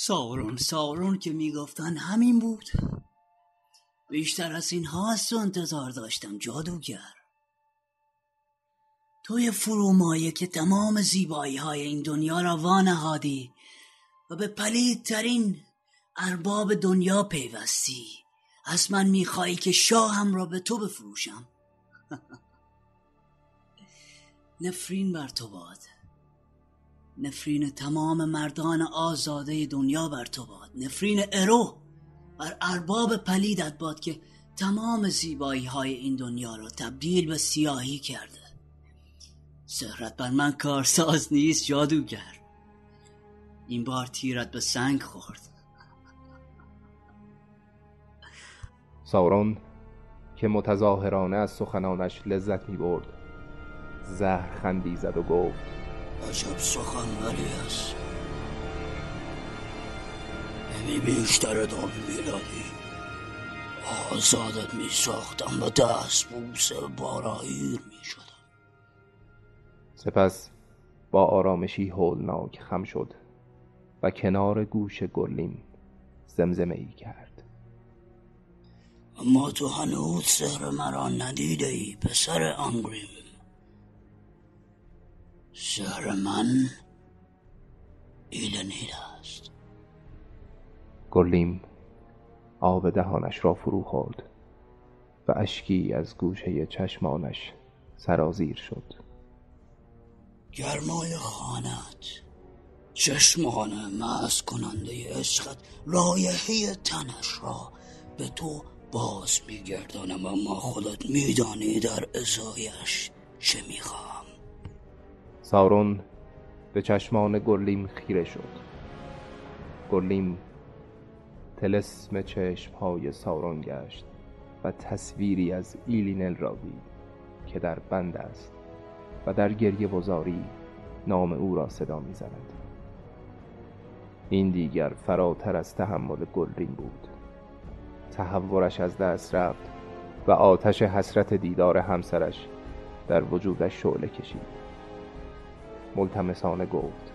سارون سارون که می‌گفتن همین بود. بیشتر از این هاست و انتظار داشتم جادوگر. توی فرومایه که تمام زیبایی های این دنیا را وانهادی و به پلیدترین ارباب دنیا پیوستی از من میخوایی که شاهم را به تو بفروشم. نفرین بر تو باد. نفرین تمام مردان آزاده دنیا بر تو باد. نفرین ارو بر ارباب پلیدت باد که تمام زیبایی های این دنیا را تبدیل به سیاهی کرده. سهرت بر من کارساز نیست جادوگر. این بار تیرت به سنگ خورد. سارون که متظاهرانه از سخنانش لذت می برد زهر خندی زد و گفت عجب سخنوری است. نمی بیشتر ادامه می‌دادی آزادت می ساختم و دست بوس بارایر می شدم سپس با آرامشی هولناک خم شد و کنار گوش گرلین زمزمه ای کرد. اما تو هنوز سهر مرا ندیده ای پسر انگریم. سهر من ایلنیل است. گرلیم آب دهانش را فرو خورد و اشکی از گوشه چشمانش سرازیر شد. گرمای خانت چشمان مز کننده عشقت رایحه تنش را به تو باز میگردانم اما خودت میدانی در ازایش چه می‌خواهم. سارون به چشمان گرلیم خیره شد. گرلیم تلسم چشمهای سارون گشت و تصویری از ایلینل را دید که در بند است و در گریه بزاری نام او را صدا می‌زند. این دیگر فراتر از تحمل گلرین بود. تحورش از دست رفت و آتش حسرت دیدار همسرش در وجودش شعله کشید. ملتمسانه گفت.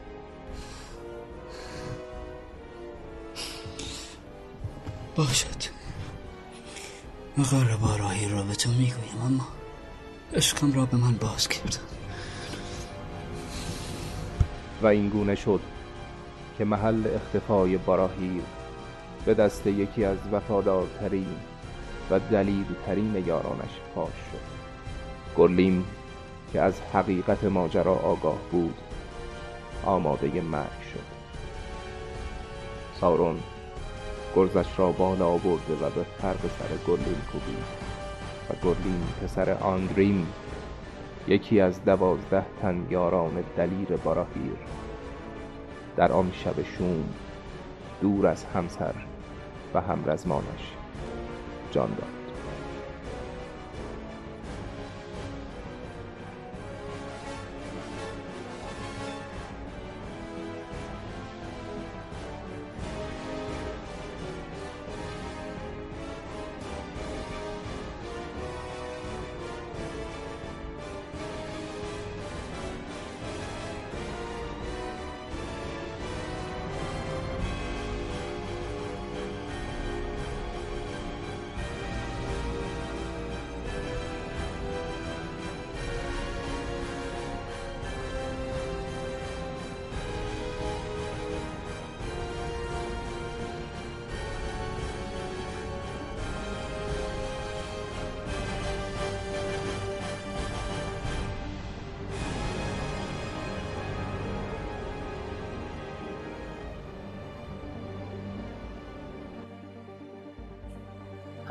باشد. مقر بارایی را به تو می‌گویم اما عشقم را به من باز کرد. و این گونه شد که محل اختفای باراهیر به دست یکی از وفادارترین و دلیرترین یارانش فاش شد. گرلین که از حقیقت ماجرا آگاه بود آماده مرگ شد. سارون گرزش را بالا برده و به فرق سر گرلین کوبید و گرلین پسر آندرین یکی از دوازده تن یاران دلیر باراهیر در آن شب شوم دور از همسر و همرزمانش جان داد.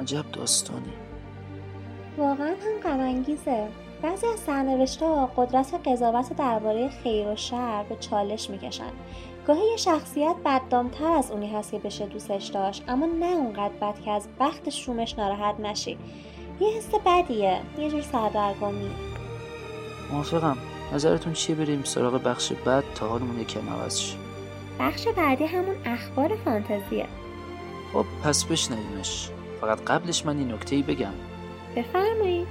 عجب داستانی واقعا هم غمانگیزه. بعضی از سرنوشته ها قدرت قضاوت درباره خیر و شر به چالش می‌کشن. گاهی یه شخصیت بددامتر از اونی هست که بشه دوستش داشت اما نه اونقدر بد که از بخت شومش ناراحت نشی. یه حس بدیه یه جور سردرگمی. موافقم. نظرتون چیه؟ بریم سراغ بخش بعد تا حالمون یکم عوض شه. بخش بعدی همون اخبار فانتزیه. خب پس بشنویمش. فقط قبلش من این نکته ای بگم. بفرمایید.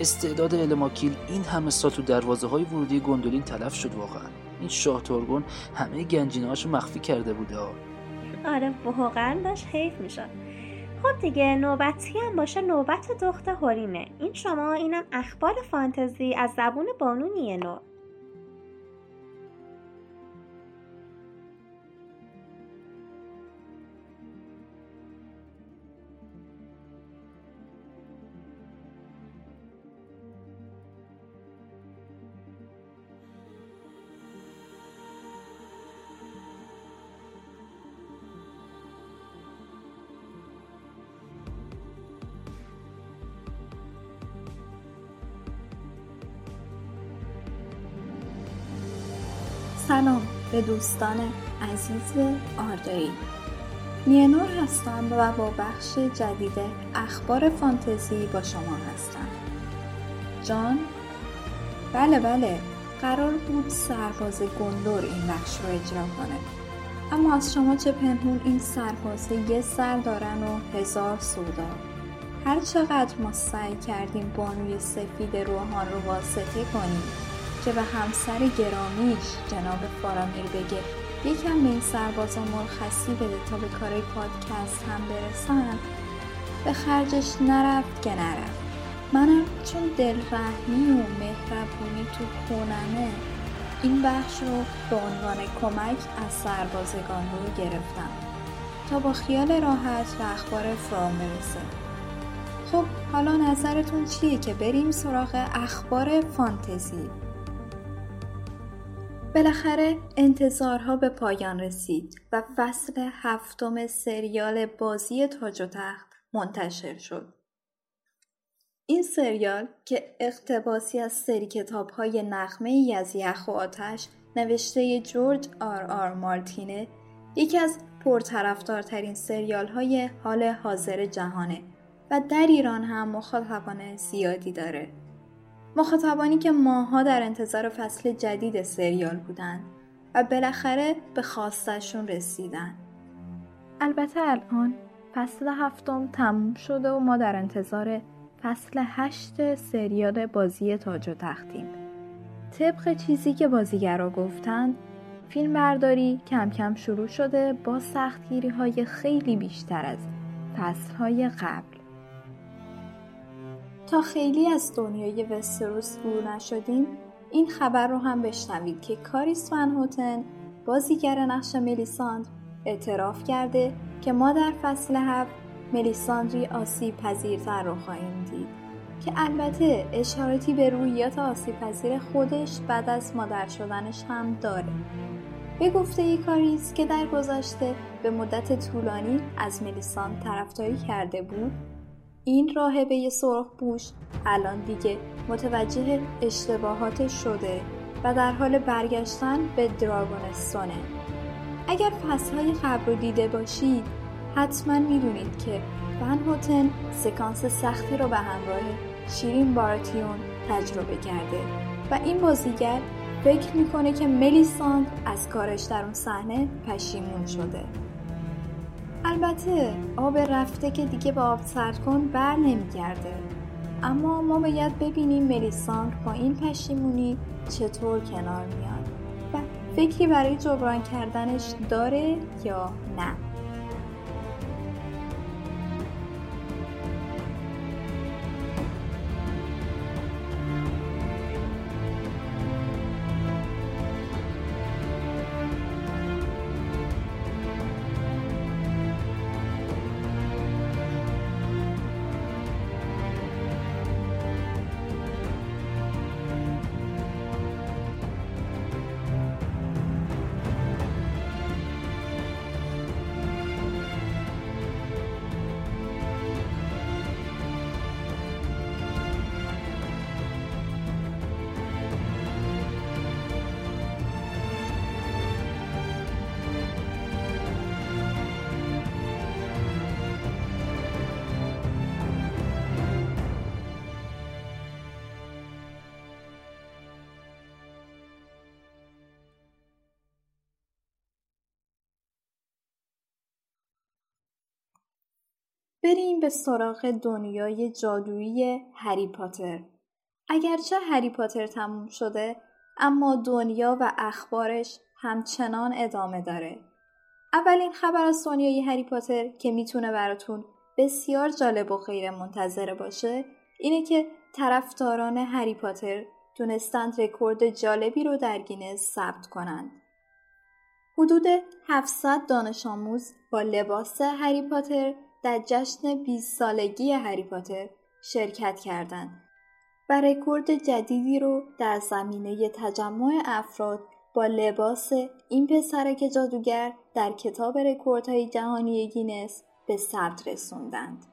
استعداد الماکیل این همه سال تو دروازه های ورودی گندولین تلف شد واقعا. این شاه تورگون همه گنجینه مخفی کرده بوده ها. آره واقعا داشت حیف می‌شد. خب دیگه نوبتی هم باشه نوبت دخت هورینه این شما اینم اخبار فانتزی از زبون بانونیه نو. به دوستان عزیز آردایی. نیانور هستم و با بخش جدید اخبار فانتزی با شما هستم. جان؟ بله بله. قرار بود سرباز گندور این بخش رو اجرا کنه. اما از شما چه پنهون این سربازه یه سر دارن و هزار سودا. هر چقدر ما سعی کردیم بانوی سفید روحان رو واسطه کنیم که به همسر گرامیش جناب فارامیر بگه. یکم به این سربازا مرخصی بده تا به کارای پادکست هم برسن. به خرجش نرفت که نرفت. منم چون دلرحمی و مهربونی تو خونمه این بخش رو به عنوان کمک از سربازگان رو گرفتم. تا با خیال راحت و اخبار فرام برسه. خب حالا نظرتون چیه که بریم سراغ اخبار فانتزی؟ بالاخره انتظارها به پایان رسید و فصل هفتم سریال بازی تاج و تخت منتشر شد. این سریال که اقتباسی از سری کتاب های نخمه از یخ و آتش نوشته جورج آر آر مارتینه یکی از پرطرفدارترین سریال های حال حاضر جهانه و در ایران هم مخاطبان زیادی داره. مخاطبانی که ماها در انتظار فصل جدید سریال بودند و بالاخره به خواستشون رسیدن. البته الان فصل هفتم تموم شده و ما در انتظار فصل هشت سریال بازی تاج و تختیم. طبق چیزی که بازیگرا گفتند فیلم برداری کم کم شروع شده با سختگیری های خیلی بیشتر از فصل های قبل. تا خیلی از دنیای وستروس دور نشدیم این خبر رو هم بشنوید که کاریس ون هوتن بازیگر نقش ملیساند اعتراف کرده که ما در فصل هفت ملیساندری آسیب پذیرتر رو خواهیم دید که البته اشاراتی به رویات آسیبپذیر خودش بعد از مادر شدنش هم داره. به گفته ای کاریس که در گذشته به مدت طولانی از ملیسان طرفداری کرده بود این راهبه سرخ بوش الان دیگه متوجه اشتباهاتش شده و در حال برگشتن به دراگونستونه اگر فصلهای قبل رو دیده باشید حتما می‌دونید که ون هوتن سکانس سختی رو به همراه شیرین بارتیون تجربه کرده و این بازیگر فکر می‌کنه که ملیساند از کارش در اون صحنه پشیمون شده. البته آب رفته که دیگه به آب سرد کن بر نمیگرده. اما ما باید ببینیم ملیساند با این پشیمونی چطور کنار میاد و فکری برای جبران کردنش داره یا نه. بریم به سراغ دنیای جادویی هری پاتر. اگرچه هری پاتر تموم شده اما دنیا و اخبارش همچنان ادامه داره. اولین خبر از دنیای هری پاتر که می‌تونه براتون بسیار جالب و غیر منتظره باشه اینه که طرفداران هری پاتر تونستند رکورد جالبی رو در گینز ثبت کنند. حدود 700 دانش آموز با لباس هری پاتر در جشن 20 سالگی هری پاتر شرکت کردند و رکورد جدیدی رو در زمینه تجمع افراد با لباس این پسرک جادوگر در کتاب رکوردهای جهانی گینس به ثبت رسوندند.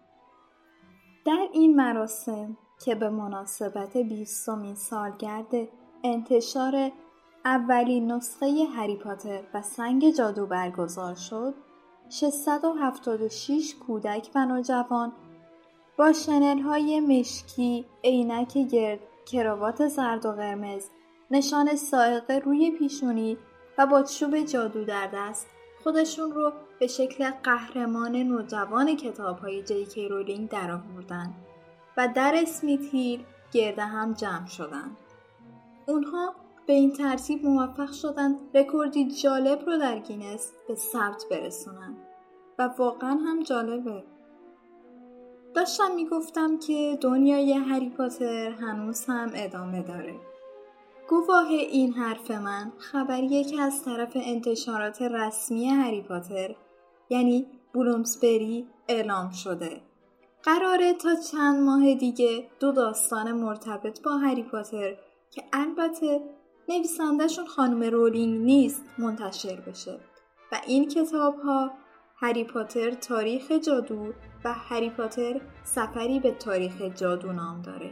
در این مراسم که به مناسبت بیستمین سالگرد انتشار اولین نسخه هری پاتر و سنگ جادو برگزار شد 676 کودک و نوجوان با شنل های مشکی، عینک گرد، کراوات زرد و قرمز، نشان سائقه روی پیشونی و با چوب جادو در دست خودشون رو به شکل قهرمان نوجوان کتاب های جی رولینگ درآوردن و در اسمیت هیل گرد هم جمع شدند. اونها به این ترتیب موفق شدند رکوردی جالب رو در گینس به ثبت برسونن. و واقعا هم جالبه. داشتم می‌گفتم که دنیای هری پاتر هنوز هم ادامه داره. گواه این حرف من خبریه که از طرف انتشارات رسمی هری پاتر یعنی بلومسبری اعلام شده. قراره تا چند ماه دیگه دو داستان مرتبط با هری پاتر که البته نویسندهشون خانم رولینگ نیست منتشر بشه و این کتاب ها هری پاتر تاریخ جادو و هری پاتر سفری به تاریخ جادو نام داره.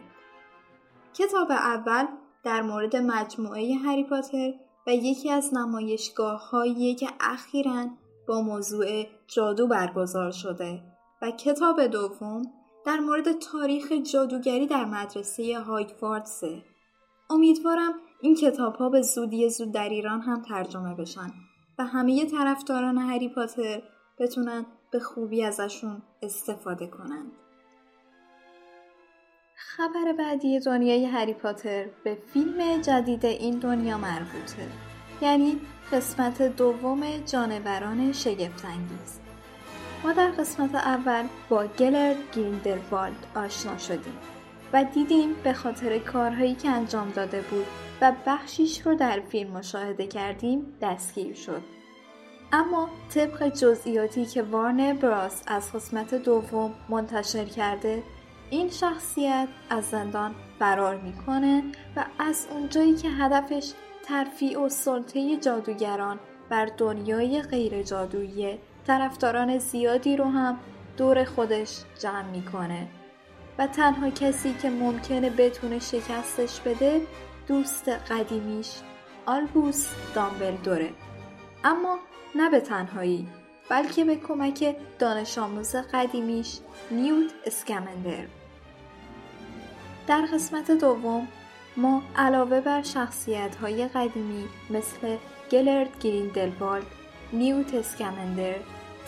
کتاب اول در مورد مجموعه هری پاتر و یکی از نمایشگاه هایی که اخیرا با موضوع جادو برگزار شده و کتاب دوم در مورد تاریخ جادوگری در مدرسه هایگواردسه. امیدوارم این کتاب ها به زودی زود در ایران هم ترجمه بشن و همه طرفداران هری پاتر بتونن به خوبی ازشون استفاده کنند. خبر بعدی دنیای هری پاتر به فیلم جدید این دنیا مربوطه یعنی قسمت دوم جانوران شگفتانگیز ما در قسمت اول با گلرد گریندلوالد آشنا شدیم و دیدیم به خاطر کارهایی که انجام داده بود و بخشیش رو در فیلم مشاهده کردیم دستگیر شد. اما طبق جزئیاتی که وارنر براس از قسمت دوم منتشر کرده این شخصیت از زندان فرار می‌کنه و از اونجایی که هدفش ترفیع و سلطه جادوگران بر دنیای غیر جادویی طرفداران زیادی رو هم دور خودش جمع می‌کنه و تنها کسی که ممکنه بتونه شکستش بده دوست قدیمیش آلبوس دامبلدوره. اما نه به تنهایی بلکه به کمک دانش آموز قدیمیش نیوت اسکمندر. در قسمت دوم ما علاوه بر شخصیت های قدیمی مثل گلرت گریندلوالد، نیوت اسکمندر،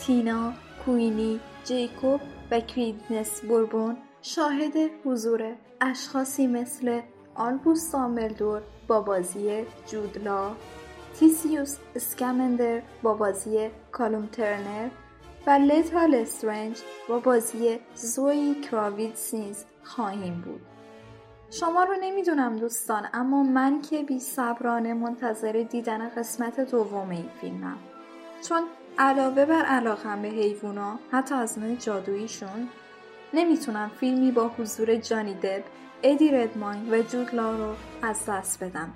تینا، کوینی، جیکوب و کریدنس بربون شاهد حضور اشخاصی مثل آلبوس دامبلدور با بازی جود لا، تسیوس اسکمندر با بازی کالوم ترنر و لتا لسترنج با بازی زوی کراوید سینز خواهیم بود. شما رو نمی‌دونم دوستان اما من که بی صبرانه منتظر دیدن قسمت دوم این فیلمم چون علاوه بر علاقم به حیوونا حتی از نوع جادوییشون نمی‌تونم فیلمی با حضور جانی دب ادی ردماین و جود رو از دست بدم.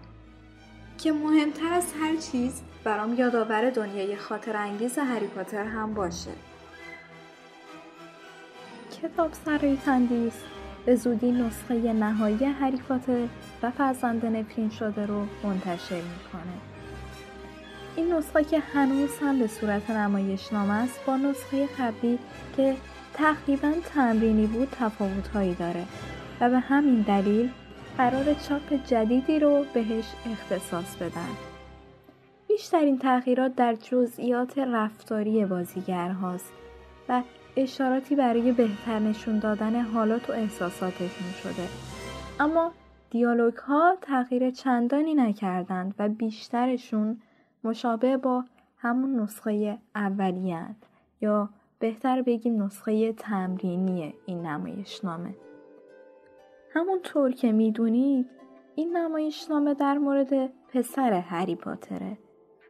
که مهمتر از هر چیز برام یادآور دنیای خاطر انگیز هری پاتر هم باشه. کتاب سرای تندیس به زودی نسخه نهایی هری پاتر و فرزند نفرین شده رو منتشر می‌کنه. این نسخه که هنوز هم به صورت نمایشنامه است با نسخه قبلی که تقریبا تمرینی بود تفاوتهایی داره. و به همین دلیل قرار چاپ جدیدی رو بهش اختصاص بدن. بیشترین تغییرات در جزئیات رفتاری بازیگر هاست و اشاراتی برای بهتر نشون دادن حالات و احساساتشون شده. اما دیالوگ ها تغییر چندانی نکردند و بیشترشون مشابه با همون نسخه اولیه یا بهتر بگیم نسخه تمرینی این نمایشنامه. همونطور که می‌دونید این نمایشنامه در مورد پسر هری پاتره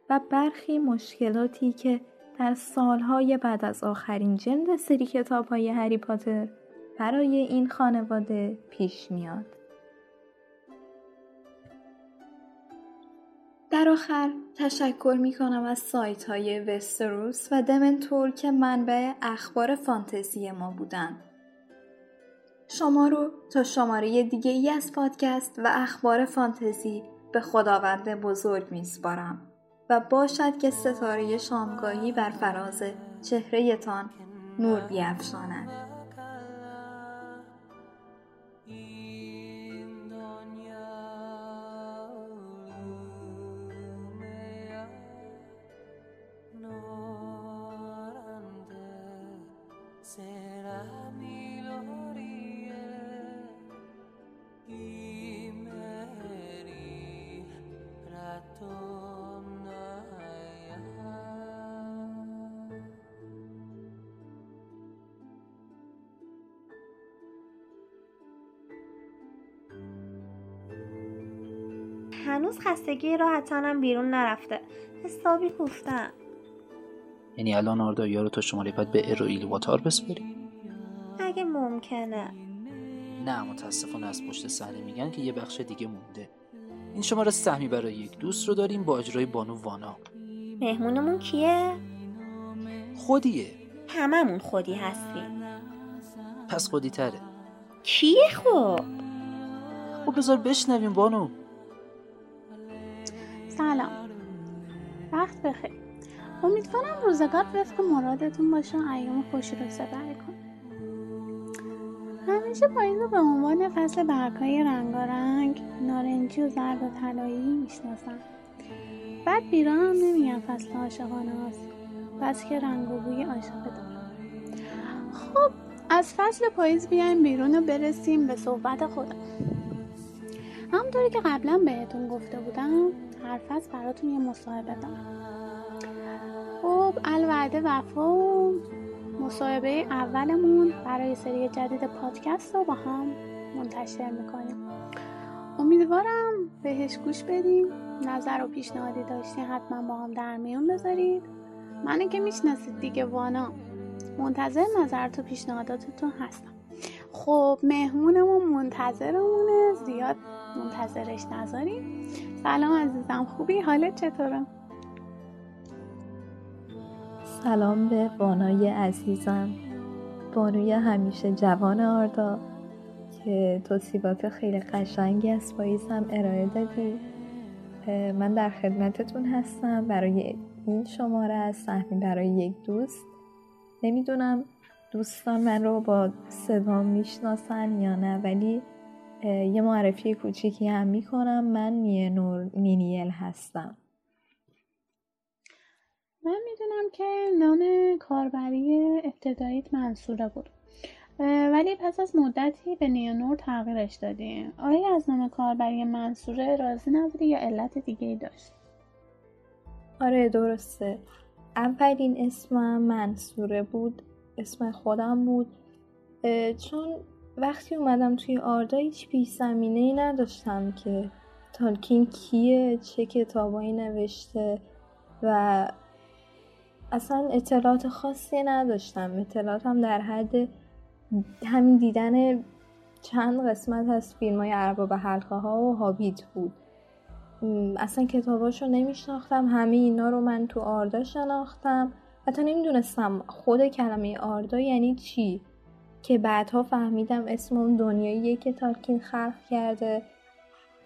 و برخی مشکلاتی که در سالهای بعد از آخرین جلد سری کتاب های هری پاتر برای این خانواده پیش میاد. در آخر تشکر می کنم از سایت های وستروس و دمنتور که منبع اخبار فانتزی ما بودند. شما رو تا شماره دیگه ای از پادکست و اخبار فانتزی به خداوند بزرگ میسپارم و باشد که ستاره شامگاهی بر فراز چهرهتان نور بیافشاند. خستگی راحتانم بیرون نرفته. حسابی گفتم. یعنی الان آردایا رو تا شماره بعد به ارویل واتار بسپری اگه ممکنه. نه متاسفانه از پشت صحنه میگن که یه بخش دیگه مونده. این شماره سهمی برای یک دوست رو داریم با اجرای بانو وانا. مهمونمون کیه؟ خودیه. هممون خودی هستیم. پس خودی تره. کیه خب؟ خب بذار بشنویم بانو. سلام. وقت بخیر. امیدوارم روزگار وفق مرادتون باشه. و ایام خوشی رو سپری کن همیشه پایین رو به عنوان فصل برگهای رنگارنگ نارنجی و زرد و طلایی می‌شناسم. بعد بیران هم نمیگم فصل عاشقانه هاست. بس که رنگ و بوی عاشقه دارم. خب از فصل پاییز بیایم بیرون و برسیم به صحبت خودم. همونطوری که قبلا بهتون گفته بودم هر فصل براتون یه مصاحبه دارم خب الوعده وفا مصاحبه اولمون برای سری جدید پادکست رو با هم منتشر می‌کنیم. امیدوارم بهش گوش بدیم نظر و پیشنهادی داشتین حتما با هم در میون بذارید. منو که می‌شناسید دیگه وانا. منتظر نظرت و پیشنهاداتتون هستم. خب مهمونمون منتظرمونه. زیاد منتظرش نذاریم سلام عزیزم. خوبی؟ حالت چطوره؟ سلام به بانای عزیزم. بانوی همیشه جوان آردا که توصیبات خیلی قشنگی از پاییزم ارائه دادی من در خدمتتون هستم. برای این شماره از سهمی برای یک دوست. نمی‌دونم دوستان من رو با صدا می‌شناسن یا نه ولی یه معرفی کوچیکی هم می‌کنم. من نور نینیل هستم. من می‌دونم که نام کاربری ابتداییت منصوره بود. ولی پس از مدتی به نیانور تغییرش دادیم. آیا از نام کاربری منصوره راضی نبودی یا علت دیگه ای داشت؟ آره درسته. اولین اسمم منصوره بود اسم خودم بود. چون وقتی اومدم توی آردا هیچ پیش زمینه ای نداشتم که تالکین کیه چه کتابایی نوشته و اصلا اطلاعات خاصی نداشتم. اطلاعاتم در حد همین دیدن چند قسمت از فیلم های ارباب حلقه ها و هابیت بود. اصلا کتاباشو نمیشناختم. همه اینا رو من تو آردا شناختم. حتی نمی‌دونستم خود کلمه آردا یعنی چی. که بعدها فهمیدم اسم اون دنیاییه که تالکین خلق کرده.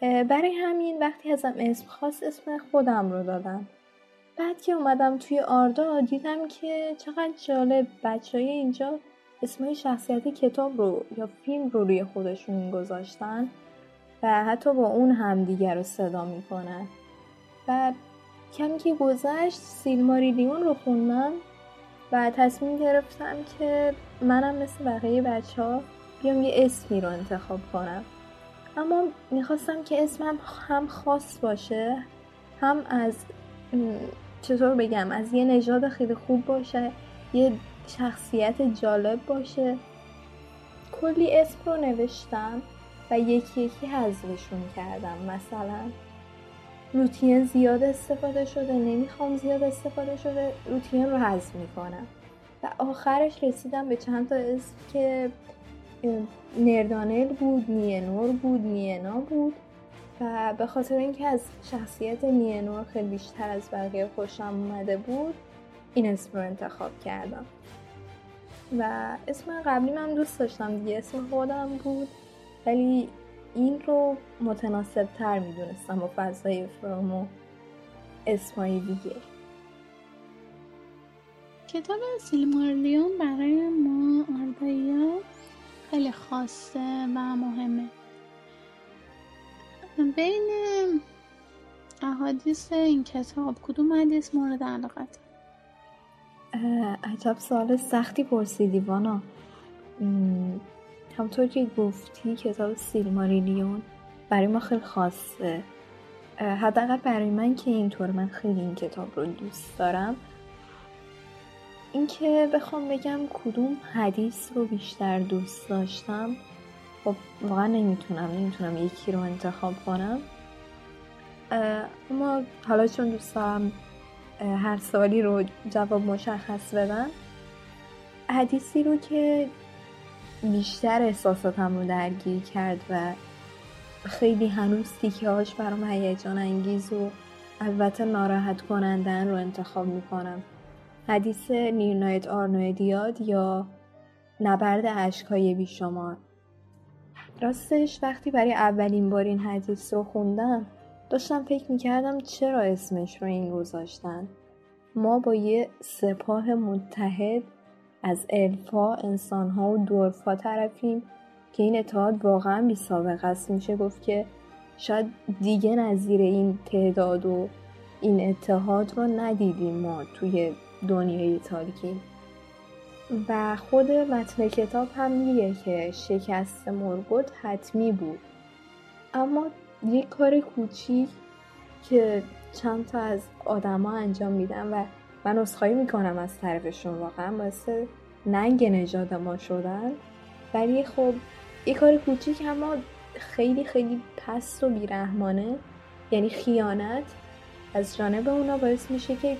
برای همین وقتی ازم اسم خاص اسم خودم رو دادم. بعد که اومدم توی آردا دیدم که چقدر جالب بچه های اینجا اسمای شخصیت کتاب رو یا فیلم رو روی خودشون گذاشتن و حتی با اون هم دیگر رو صدا می‌کنن. و کمی که گذشت سیلماریلیون رو خوندم و تصمیم گرفتم که منم مثل بقیه بچه ها بیام یه اسمی رو انتخاب کنم. اما می‌خواستم که اسمم هم خاص باشه هم از چطور بگم از یه نژاد خیلی خوب باشه یه شخصیت جالب باشه. کلی اسم رو نوشتم و یکی یکی حذفشون کردم. مثلا روتین زیاد استفاده شده نمی‌خوام زیاد استفاده شده روتین رو حذف می‌کنم. و آخرش رسیدم به چند تا اسم که نردانل بود نینور بود نینا بود و به خاطر اینکه از شخصیت نینور خیلی بیشتر از بقیه خوشم اومده بود این اسم رو انتخاب کردم. و اسم قبلی من دوست داشتم دیگه اسم خودم بود ولی این رو متناسب تر می‌دونستم با فضای فرام و اسمایی دیگه. کتاب سیلمارلیون برای ما آردایی خیلی خاصه و مهمه. بین احادیث این کتاب کدوم حدیث مورد علاقت؟ عجب سوال سختی پرسیدی وانا. همطور که گفتی کتاب سیلماریلیون برای ما خیلی خاصه. حداقل برای من که اینطور من خیلی این کتاب رو دوست دارم. اینکه بخوام بگم کدوم حدیث رو بیشتر دوست داشتم. خب واقعا نمی‌تونم نمی‌تونم یکی رو انتخاب کنم. اما حالا چون دوست دارم هر سالی رو جواب مشخص بدم حدیثی رو که بیشتر احساساتم رو درگیر کرد و خیلی هنوز تیکه هاش برام هیجان انگیز و البته ناراحت کنندن رو انتخاب می‌کنم. حدیث نیرنایت آرنویدیاد یا نبرد عشقهای بیشمار. راستش وقتی برای اولین بار این حدیث رو خوندم داشتم فکر می‌کردم چرا اسمش رو این گذاشتن ما با یه سپاه متحد از الفا انسانها و دورفا طرفیم که این اتحاد واقعا بی سابقه است. میشه گفت که شاید دیگه نظیر این تعداد و این اتحاد رو ندیدیم ما توی دنیای تاریکی. و خود متن کتاب هم میگه که شکست مرگوت حتمی بود. اما یک کار کوچیک که چند تا از آدما انجام میدن و من اصخایی می‌کنم از طرفشون واقعا باعث ننگ نژاد ما شدن. ولی خب یه کار کوچیک اما خیلی خیلی پست و بیرحمانه یعنی خیانت از جانب اونا باعث میشه که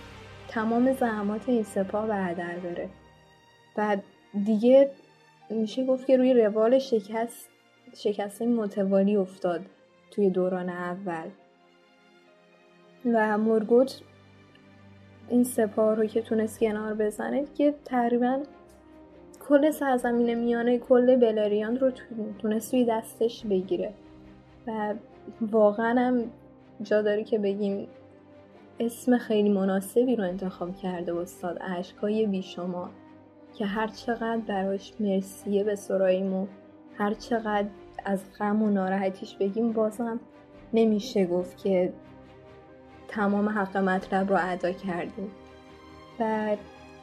تمام زحمات این سپاه بردر بره. و دیگه میشه گفت که روی روال شکست شکست متوالی افتاد توی دوران اول. و مورگوت این سپاه رو که تونست کنار بزنه که تقریبا کل سرزمین میانه کل بلریان رو تونست توی دستش بگیره. و واقعا هم جا داره که بگیم اسم خیلی مناسبی رو انتخاب کرده استاد عشقای بیشما که هر چقدر براش مرسیه به سراییم و هر چقدر از غم و ناراحتیش بگیم بازم نمیشه گفت که تمام حق مطلب رو ادا کردیم. و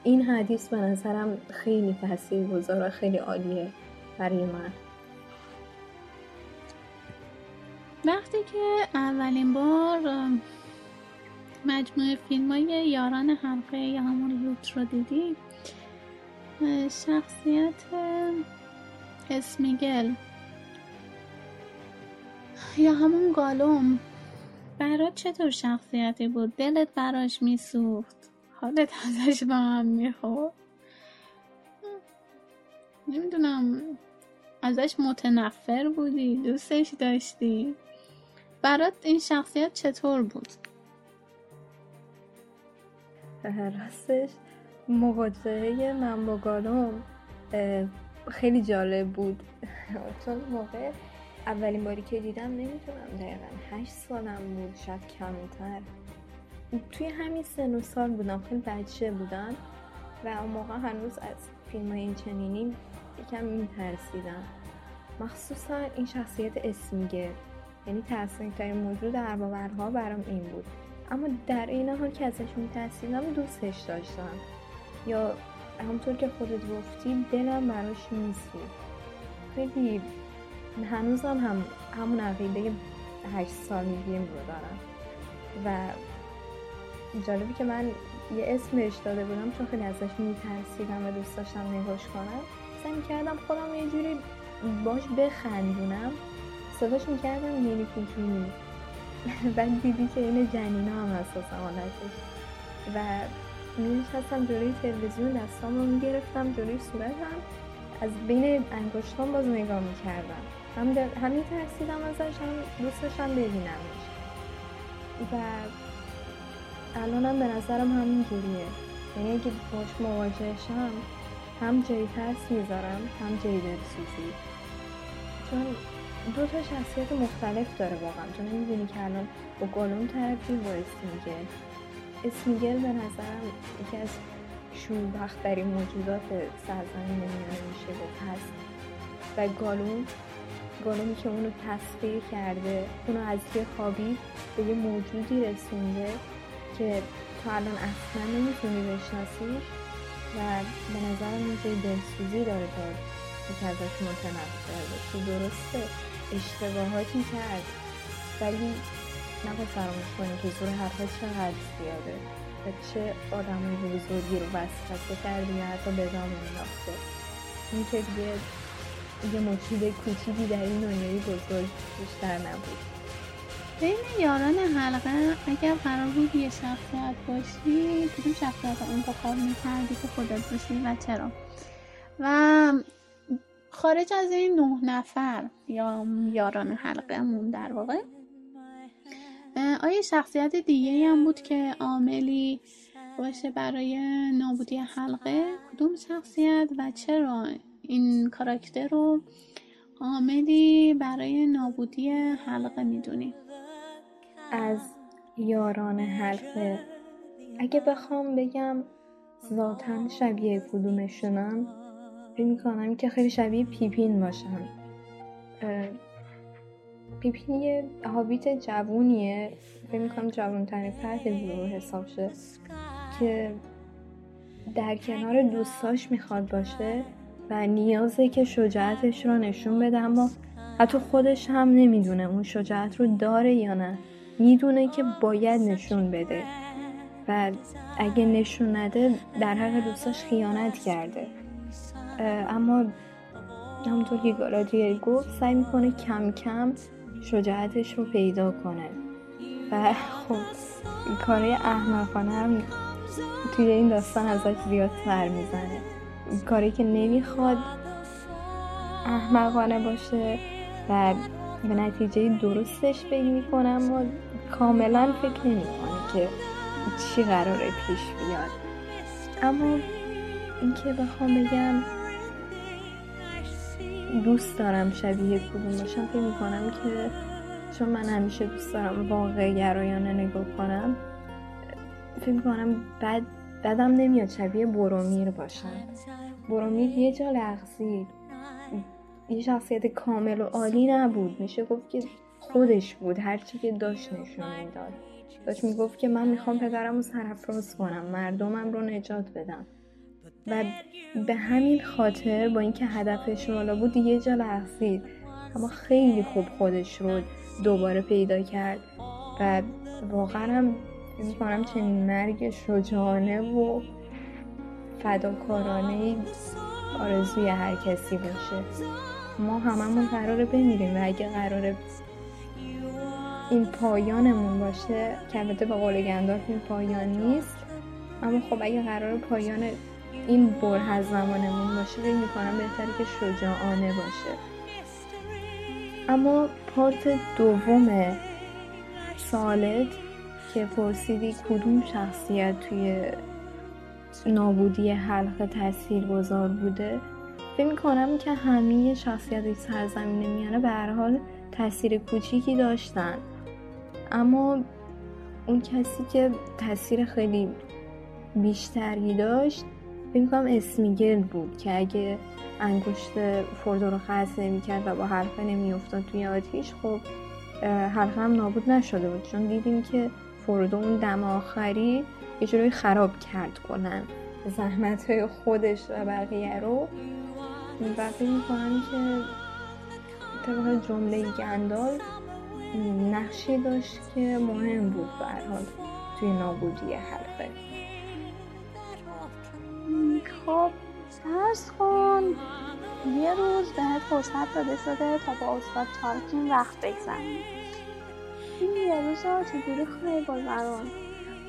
این حدیث به نظرم خیلی تاثیر و خیلی عالیه برای من. وقتی که اولین بار مجموعه فیلم های یاران حلقه یا همون لوت رو دیدی؟ شخصیت اسمیگل. یا همون گالوم. برات چطور شخصیتی بود؟ دلت براش میسوخت. حالت ازش با هم می‌خورد. نمی‌دونم. ازش متنفر بودی دوستش داشتی. برات این شخصیت چطور بود؟ راستش. مواجهه من با گالوم خیلی جالب بود. چون موقع اولین باری که دیدم نمی‌تونم دقیقا هشت سالم بود شاید کمتر. توی همین سن و سال بودم خیلی بچه بودم و اون موقع هنوز از فیلم های این چنینی یکم میترسیدم. مخصوصا این شخصیت اسمیگه. یعنی ترسناکترین موضوع در برام این بود. اما در این حال که ازش میترسیدم دوستش داشتم. یا همونطور که خودت گفتی دلم براش میسود خیلی هنوزم هم همون عقیده هشت سالگیم رو دارم. و جالبی که من یه اسمش داده بودم چون خیلی ازش میترسیدم و دوست داشتم نگاش کنم. سعی کردم خودم یه جوری باش بخندونم. صداش می‌کردم مینی کوچونی بعد دیدی که این جنینا هم اساس حالتش و میشستم جلوی تلویزیون دستام رو می‌گرفتم جلوی صورتم. از بین انگشتام باز نگاه می‌کردم. هم, هم میترسیدم ازش هم دوست داشتم ببینمش. و الانم به نظرم همین جوریه. یعنی اگه باش مواجهشم هم جای ترس می‌ذارم هم جای دلسوزی. چون دو تا شخصیت مختلف داره واقعا. تو نمی‌دونی که الان با گالوم طرفی با اسمیگل اسمیگل به نظرم یکی از شوربختترین موجودات سرزمین میانه میشه گفت هست و گالوم گالومی که اونو تصویر کرده اونو از یه خوابی به یه موجودی رسونده که تو الان اصلا نمی‌تونی بشناسیش و به نظرم اینجای دلسوزی داره تا که ازش متنفر درسته؟ اشتباهاتی کرد ولی نباید فراموش کنی که زور حرفا چقدر زیاده و چه آدمای بزرگی رو وسوسه کردی یا حتی به دام انداخته این که دیگه یه موجود کوچیکی در این دنیای بزرگ بیشتر نبود. بین یاران حلقه اگر قرار بود یه شخصیت باشی کدوم شخصیت رو انتخاب می‌کردی که خودت باشی و چرا؟ و خارج از این نه نفر یا یاران حلقه مون در واقع. آیا شخصیت دیگه هم بود که عاملی باشه برای نابودی حلقه کدوم شخصیت و چرا این کاراکتر رو عاملی برای نابودی حلقه می‌دونی؟ از یاران حلقه. اگه بخوام بگم ذاتا شبیه کدومشونم فکر می‌کنم که خیلی شبیه پیپین باشم. پیپین یه هابیت جوونیه. فکر می‌کنم جوون ترین فرد گروه حساب شه که در کنار دوستاش می‌خواد باشه و نیازه که شجاعتش رو نشون بده. اما حتی خودش هم نمی‌دونه اون شجاعت رو داره یا نه. می‌دونه که باید نشون بده. و اگه نشون نده در حق دوستاش خیانت کرده. اما همونطور که گالادریل گفت سعی می‌کنه کم کم شجاعتش رو پیدا کنه. و خب کارهای احمقانه هم توی این داستان ازش زیاد سر می‌زنه. کاری که نمی‌خواد احمقانه باشه و به نتیجه درستش فکر می‌کنم و کاملا فکر نمی‌کنه که چی قراره پیش بیاد. اما اینکه بخوام بگم دوست دارم شبیه کدوم باشم. فکر می‌کنم که چون من همیشه دوست دارم واقع گرایانه نگاه کنم فکر می‌کنم بد بدم نمیاد شبیه برومیر باشم. برومیر یه جا لغزید. یه شخصیت کامل و عالی نبود. میشه گفت که خودش بود. هرچی که داشت نشون می‌داد. داشت می‌گفت که من می‌خوام پدرم رو سرفراز کنم. مردمم رو نجات بدم. و به همین خاطر با اینکه هدفش بالا بود یه جا لغزید اما خیلی خوب خودش رو دوباره پیدا کرد و واقعا هم می‌کنم چنین مرگ شجاعانه و فداکارانه آرزوی هر کسی باشه. ما هممون قراره بمیریم و اگه قراره این پایانمون باشه که البته به قول گندالف این پایان نیست. اما خب اگه قرار پایان این بره از زمانمون باشه فکر می‌کنم بهتره که شجاعانه باشه. اما پارت دوم سالت که پرسیدی کدوم شخصیت توی نابودی حلقه تاثیر گذار بوده؟ فکر می‌کنم که همه شخصیت سرزمین میانه به هر حال تاثیر کوچیکی داشتن. اما اون کسی که تاثیر خیلی بیشتری داشت فکر می‌کنم اسمیگل بود که اگه انگشت فردو رو خرس نمی‌کرد و با حلقه نمیافتاد توی آتیش خب حلقه هم نابود نشده بود. چون دیدیم که فردو اون دم آخری یه جوری خراب کرد کنن زحمت های خودش و بقیه رو. و می‌کنم که طبق جمله گندال نقشی داشت که مهم بود حال توی نابودی حلقه. خب فرض کن یه روز بهت فرصت داده شده تا با استاد تالکین وقت بگذرونی. این یه روز رو چجوری خواهی گذرون؟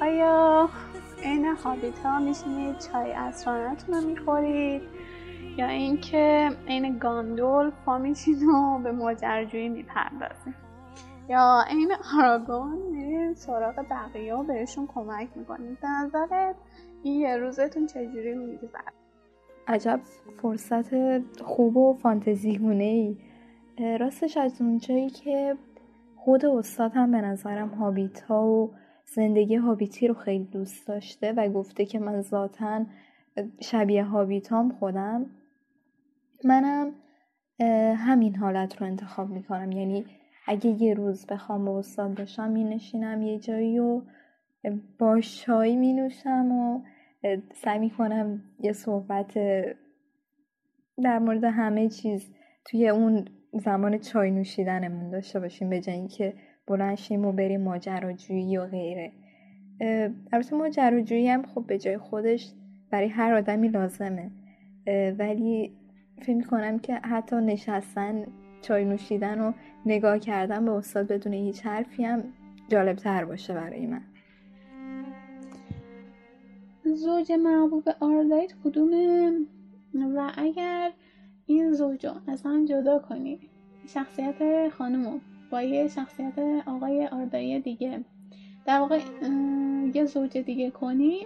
آیا عین هابیت ها میشینید چای اسرانتون رو می‌خورید؟ یا اینکه عین گاندول پا و به ماجراجویی می‌پردازید یا عین آراگون میرین سراغ بقیه و بهشون کمک می‌کنید؟ به نظرت این یه روزتون چجوری میگذره؟ عجب فرصت خوب و فانتزیگونه ای. راستش از اونجایی که خود استاد هم به نظرم هابیت ها و زندگی هابیتی رو خیلی دوست داشته و گفته که من ذاتا شبیه هابیتام خودم منم همین حالت رو انتخاب می‌کنم. یعنی اگه یه روز بخوام با استاد باشم می نشینم یه جایی و با شایی می نوشم و سعی می کنم یه صحبت در مورد همه چیز توی اون زمان چای نوشیدنمون داشته باشیم به جایی که بلنشیم و بریم ماجراجویی و غیره. البته ماجراجویی هم خب به جای خودش برای هر آدمی لازمه. ولی فکر کنم که حتی نشستن چای نوشیدن و نگاه کردن به استاد بدون هیچ حرفی هم جالب تر باشه برای من. زوج محبوب آردایت کدومه و اگر این زوج رو اصلا جدا کنی شخصیت خانمو با یه شخصیت آقای آردایی دیگه در واقع یه زوج دیگه کنی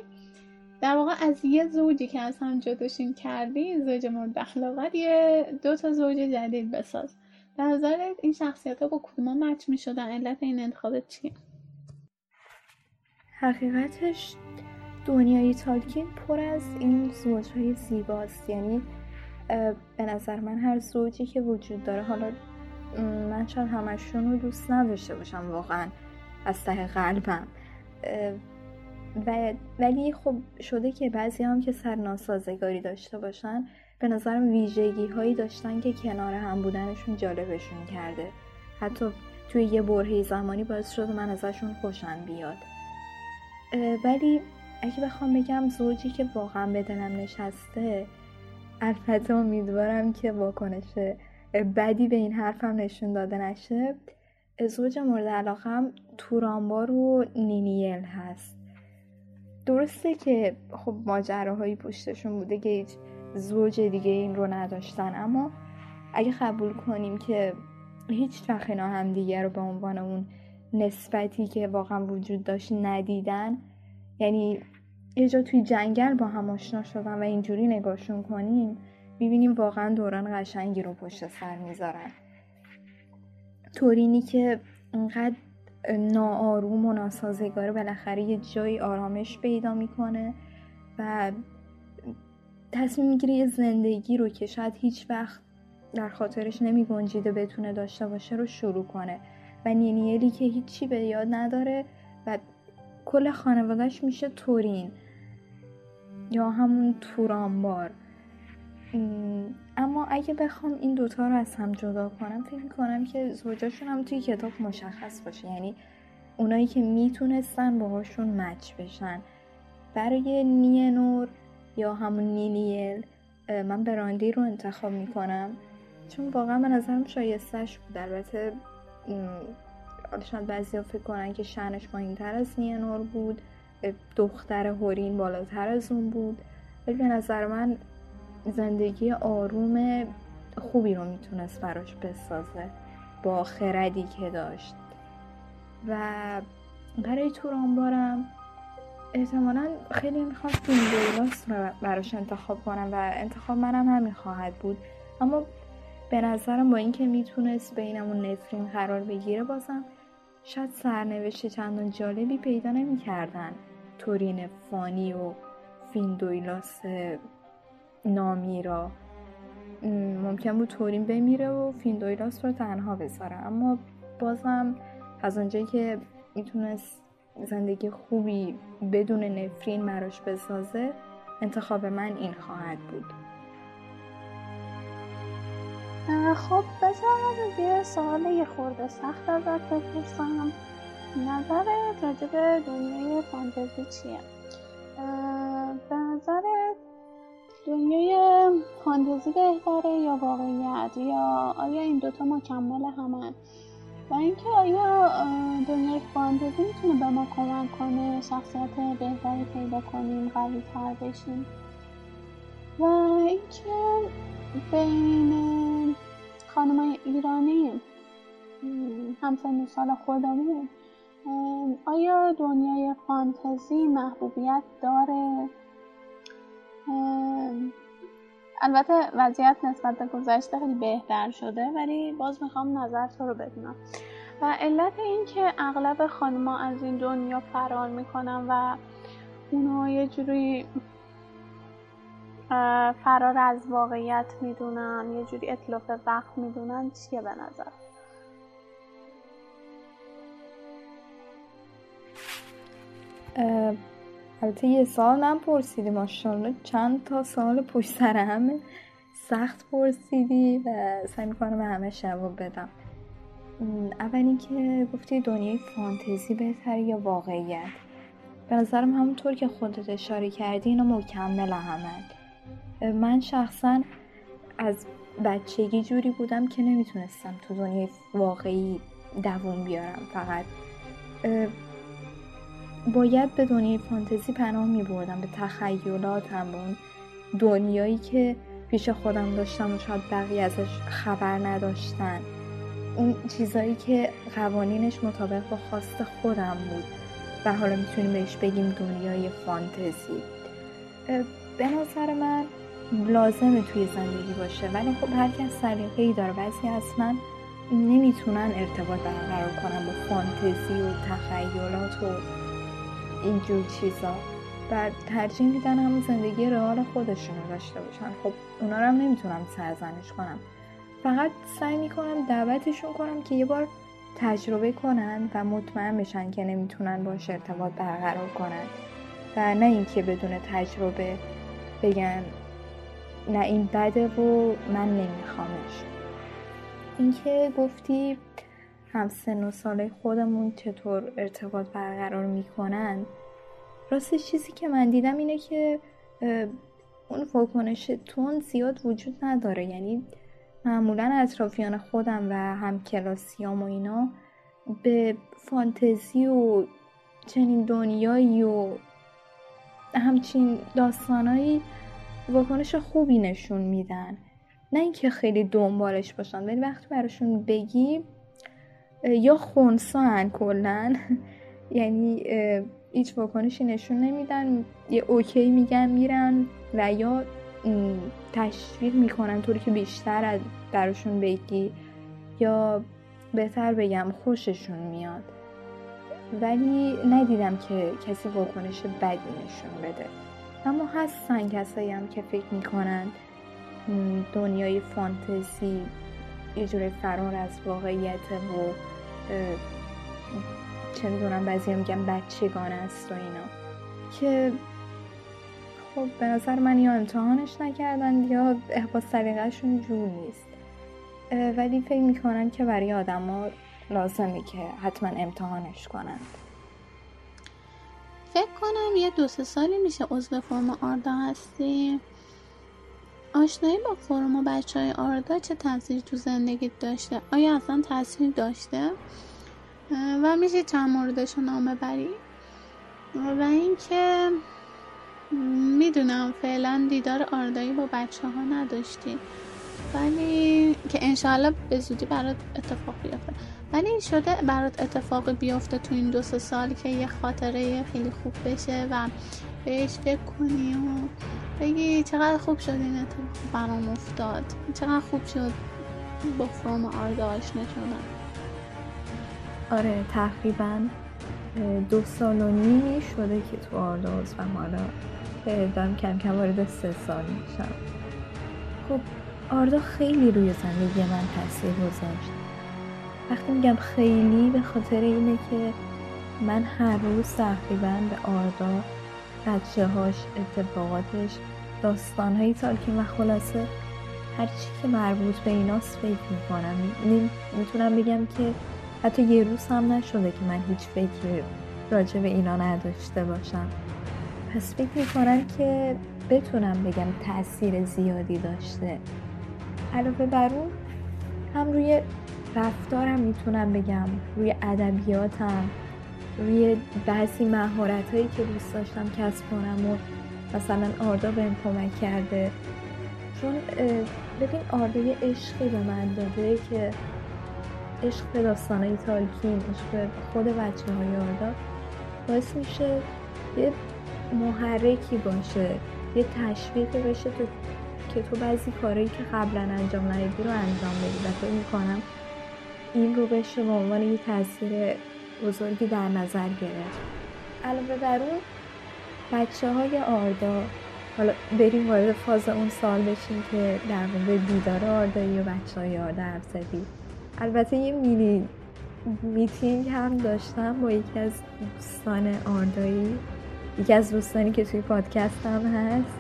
در واقع از یه زوجی که از هم جداشین کردی زوج مورد اخلاقت یه دو تا زوج جدید بساز. به نظرت این شخصیت ها با کدوم مچ می شدن علت این انتخابت چیه؟ حقیقتش دنیای تالکین پر از این زوجهای زیباست. یعنی به نظر من هر زوجی که وجود داره حالا من شاید همشون رو دوست نداشته باشم واقعا از ته قلبم. و ولی خب شده که بعضی هم که سرناسازگاری داشته باشن به نظرم ویژگی هایی داشتن که کنار هم بودنشون جالبشون کرده. حتی توی یه برهه زمانی باعث شد من ازشون خوشم بیاد. ولی اگه بخوام بگم زوجی که واقعا به نشسته البته امیدوارم که واکنش بدی به این حرفم نشون داده نشه زوج مورد علاقم تورانبار و نینیل هست. درسته که خب ماجراهایی پشتشون بوده که هیچ زوج دیگه این رو نداشتن اما اگه قبول کنیم که هیچ وقت هم دیگه رو به عنوان اون نسبتی که واقعا وجود داشت ندیدن یعنی یه جا توی جنگل با هم آشنا شدن و اینجوری نگاهشون کنیم می‌بینیم واقعا دوران قشنگی رو پشت سر می‌ذارن. تورینی که انقدر ناآروم و ناسازگاره بالاخره یه جایی آرامش پیدا می‌کنه و تصمیم می‌گیره یه زندگی رو که شاید هیچ وقت در خاطرش نمی گنجیده بتونه داشته باشه رو شروع کنه. و نینیلی که هیچی به یاد نداره و کل خانوادهش میشه تورین. یا همون تورانبار. اما اگه بخوام این دوتا رو از هم جدا کنم فکر می‌کنم که زوجاشون هم توی کتاب مشخص باشه. یعنی اونایی که می‌تونستن باهاشون مچ بشن. برای نینور یا همون نینیل من براندی رو انتخاب می‌کنم. چون واقعا به نظرم شایستش بود. البته شاید بعضی فکر کنن که شنش پایین تر از نینور بود. دختر هورین بالاتر از اون بود. ولی به نظر من زندگی آروم خوبی رو می‌تونست براش بسازه با خردی که داشت. و برای تورانبارم احتمالا خیلی می‌خوام فیلم رو براش انتخاب کنم و انتخاب منم همین خواهد بود. اما به نظرم با اینکه می‌تونست بینمون نفرین قرار بگیره بازم شاید سرنوشت چندان جالبی پیدا نمی‌کردن. تورین فانی و فیندویلاس نامی را. ممکن بود تورین بمیره و فیندویلاس رو تنها بذاره. اما بازم از اونجایی که می‌تونست زندگی خوبی بدون نفرین مراش بسازه انتخاب من این خواهد بود. خب بذار یه سوال یه خورده سخت ازت بپرسم. نظر راجب دنیای فانتزی چیه؟ به نظر دنیای فانتزی بهتره یا واقعیت؟ یا آیا این دوتا مکمل همن؟ و اینکه آیا دنیای فانتزی می‌تونه به ما کمک کنه شخصیت بهتری پیدا کنیم قوی تر بشیم؟ و اینکه بین خانم ایرانی همسن سال خودمون آیا دنیای فانتزی محبوبیت داره؟ البته وضعیت نسبت به گذشته خیلی بهتر شده ولی باز می‌خوام نظر تو رو بدونم. و علت این که اغلب خانما از این دنیا فرار می‌کنن و اونا یه جوری فرار از واقعیت می‌دونن یه جوری اطلاف وقت می‌دونن چیه به نظر؟ البته یه سال هم پرسیدی ماشاءالله چند تا سال پشت سر همه سخت پرسیدی و سعی می‌کنم همه جواب بدم. اول اینکه گفتی دنیای فانتزی بهتر یا واقعیت؟ به نظرم همونطور که خودت اشاره کردی اینا مکمل همند. من شخصا از بچگی جوری بودم که نمی‌تونستم تو دنیای واقعی دووم بیارم فقط. باید به دنیای فانتزی پناه می بردم به تخیلاتم به اون دنیایی که پیش خودم داشتم و شاید بقیه ازش خبر نداشتن. اون چیزایی که قوانینش مطابق با خواست خودم بود و حالا می‌تونیم بهش بگیم دنیای فانتزی. به نظر من لازمه توی زندگی باشه ولی خب هر کس سلیقه ای داره. بعضی من نمی‌تونن ارتباط برقرار کنن با فانتزی و تخیلات و اینجور چیزا. و ترجیح میدن هم زندگی رئال خودشون رو داشته باشن. خب اونا رو هم نمی‌تونم سرزنش کنم. فقط سعی می‌کنم دعوتشون کنم که یه بار تجربه کنن و مطمئن بشن که نمی‌تونن باش ارتباط برقرار کنن. و نه اینکه بدون تجربه بگن نه این بده و من نمیخوامش. اینکه گفتی هم سن و ساله خودمون چطور ارتباط برقرار می‌کنن راستش چیزی که من دیدم اینه که اون واکنش تون زیاد وجود نداره. یعنی معمولا اطرافیان خودم و هم کلاسیام و اینا به فانتزی و چنین دنیایی و همچین داستانایی واکنش خوبی نشون میدن. نه اینکه خیلی دنبالش باشن ولی وقتی براشون بگی یا خونسان کلا یعنی هیچ واکنشی نشون نمیدن. یه اوکی میگن میرن و یا تشویق می‌کنن طوری که بیشتر از براشون بگی یا بهتر بگم خوششون میاد. ولی ندیدم که کسی واکنش بدی نشون بده. اما هستن کسایی هم که فکر می‌کنن دنیای فانتزی یه جوری فرار از واقعیت و چه می‌دونم بعضی میگن بچگانه است و اینا. که خب به نظر من یا امتحانش نکردن یا با سلیقهشون جور نیست. ولی فکر می‌کنن که برای آدما لازمه که حتما امتحانش کنند فکر کنم یه دو سه سالی میشه عضو فرم آردا هستی آشنایی با فرم و بچه های آردا چه تاثیری تو زندگیت داشته؟ آیا اصلا تاثیر داشته؟ و میشه چند موردش رو نامه بری؟ و اینکه می‌دونم فعلا دیدار آردایی با بچه ها نداشتی. ولی که انشاءالله به زودی برات اتفاق بیفته. ولی شده برات اتفاق بیفته تو این دو سه سال که یه خاطره خیلی خوب بشه و بهش فکر کنی و بگی چقدر خوب شد این اتفاق برام افتاد. چقدر خوب شد با فرم آردا آشنا آره تقریبا دو سال و نیمی شده که تو آرداز و مالا دارم کم کم وارد سه سال میشم. خب آردا خیلی روی زندگی من تاثیر گذاشت. وقتی میگم خیلی به خاطر اینه که من هر روز تقریبا به آردا بچه هاش اتفاقاتش داستان هایی تالکین و خلاصه هر چی که مربوط به ایناست فکر می‌کنم. می‌تونم بگم که حتی یه روز هم نشده که من هیچ فکری راجع به اینا نداشته باشم. پس فکر می‌کنم که بتونم بگم تاثیر زیادی داشته. علاوه بر اون هم روی رفتارم می‌تونم بگم روی ادبیاتم روی بعضی مهارت هایی که دوست داشتم کسب کنم و مثلا آردا بهم کمک کرده. چون ببین آردا یه عشقی به من داده که عشق به داستان های تالکین عشق خود بچه های آردا باعث میشه یه محرکی باشه یه تشویقی بشه تو که تو بعضی کارهایی که قبلا انجام ندیدی رو انجام بدی. و فکر می‌کنم این رو بشه به عنوان یه تاثیر بزرگی در نظر گرفت. علاوه بر اون بچه های آردا حالا بریم وارد فاز اون سال بشیم که در مورد دیدار آردایی و بچه های آردا حرف البته یه مینی میتینگ هم داشتم با یکی از دوستان آردایی. یکی از دوستانی که توی پادکست هم هست.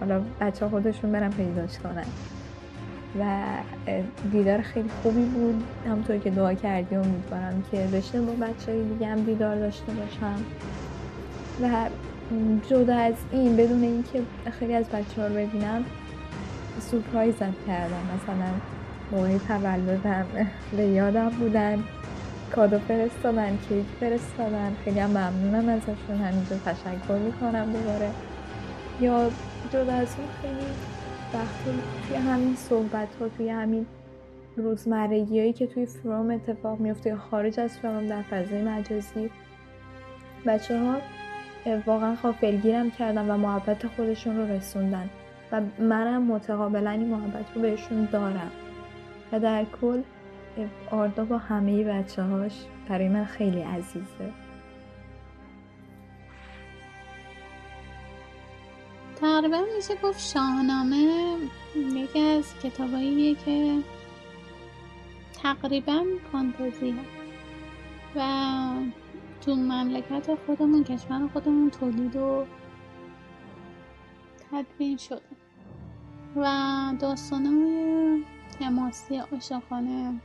حالا بچه خودشون برم پیداش کنن. و دیدار خیلی خوبی بود. همطور که دعا کردی امیدوارم که بشه با بچه های دیگه هم دیدار داشته باشم. و جدا از این بدون اینکه خیلی از بچه ها رو ببینم سورپرایزم کردم. مثلا موقع تولدم به یادم بودن کادو فرستادن کیک فرستادن. خیلی هم ممنونم ازشون. همینجا تشکر می‌کنم دوباره. یا جدا از اون خیلی وقتی توی همین صحبت ها توی همین روزمرگی هایی که توی فروم اتفاق میفته خارج از فروم در فضای مجازی بچه ها واقعا غافلگیرم کردن و محبت خودشون رو رسوندن و منم متقابلا این محبت رو بهشون دارم. و در کل آردا با همه بچه هاش برای من خیلی عزیزه. تقریبا میشه گفت شاهنامه یکی از کتاباییه که تقریبا فانتزی و تو مملکت خودمون کشور خودمون تولید و تدوین شده. و داستانهای حماسی عاشقانه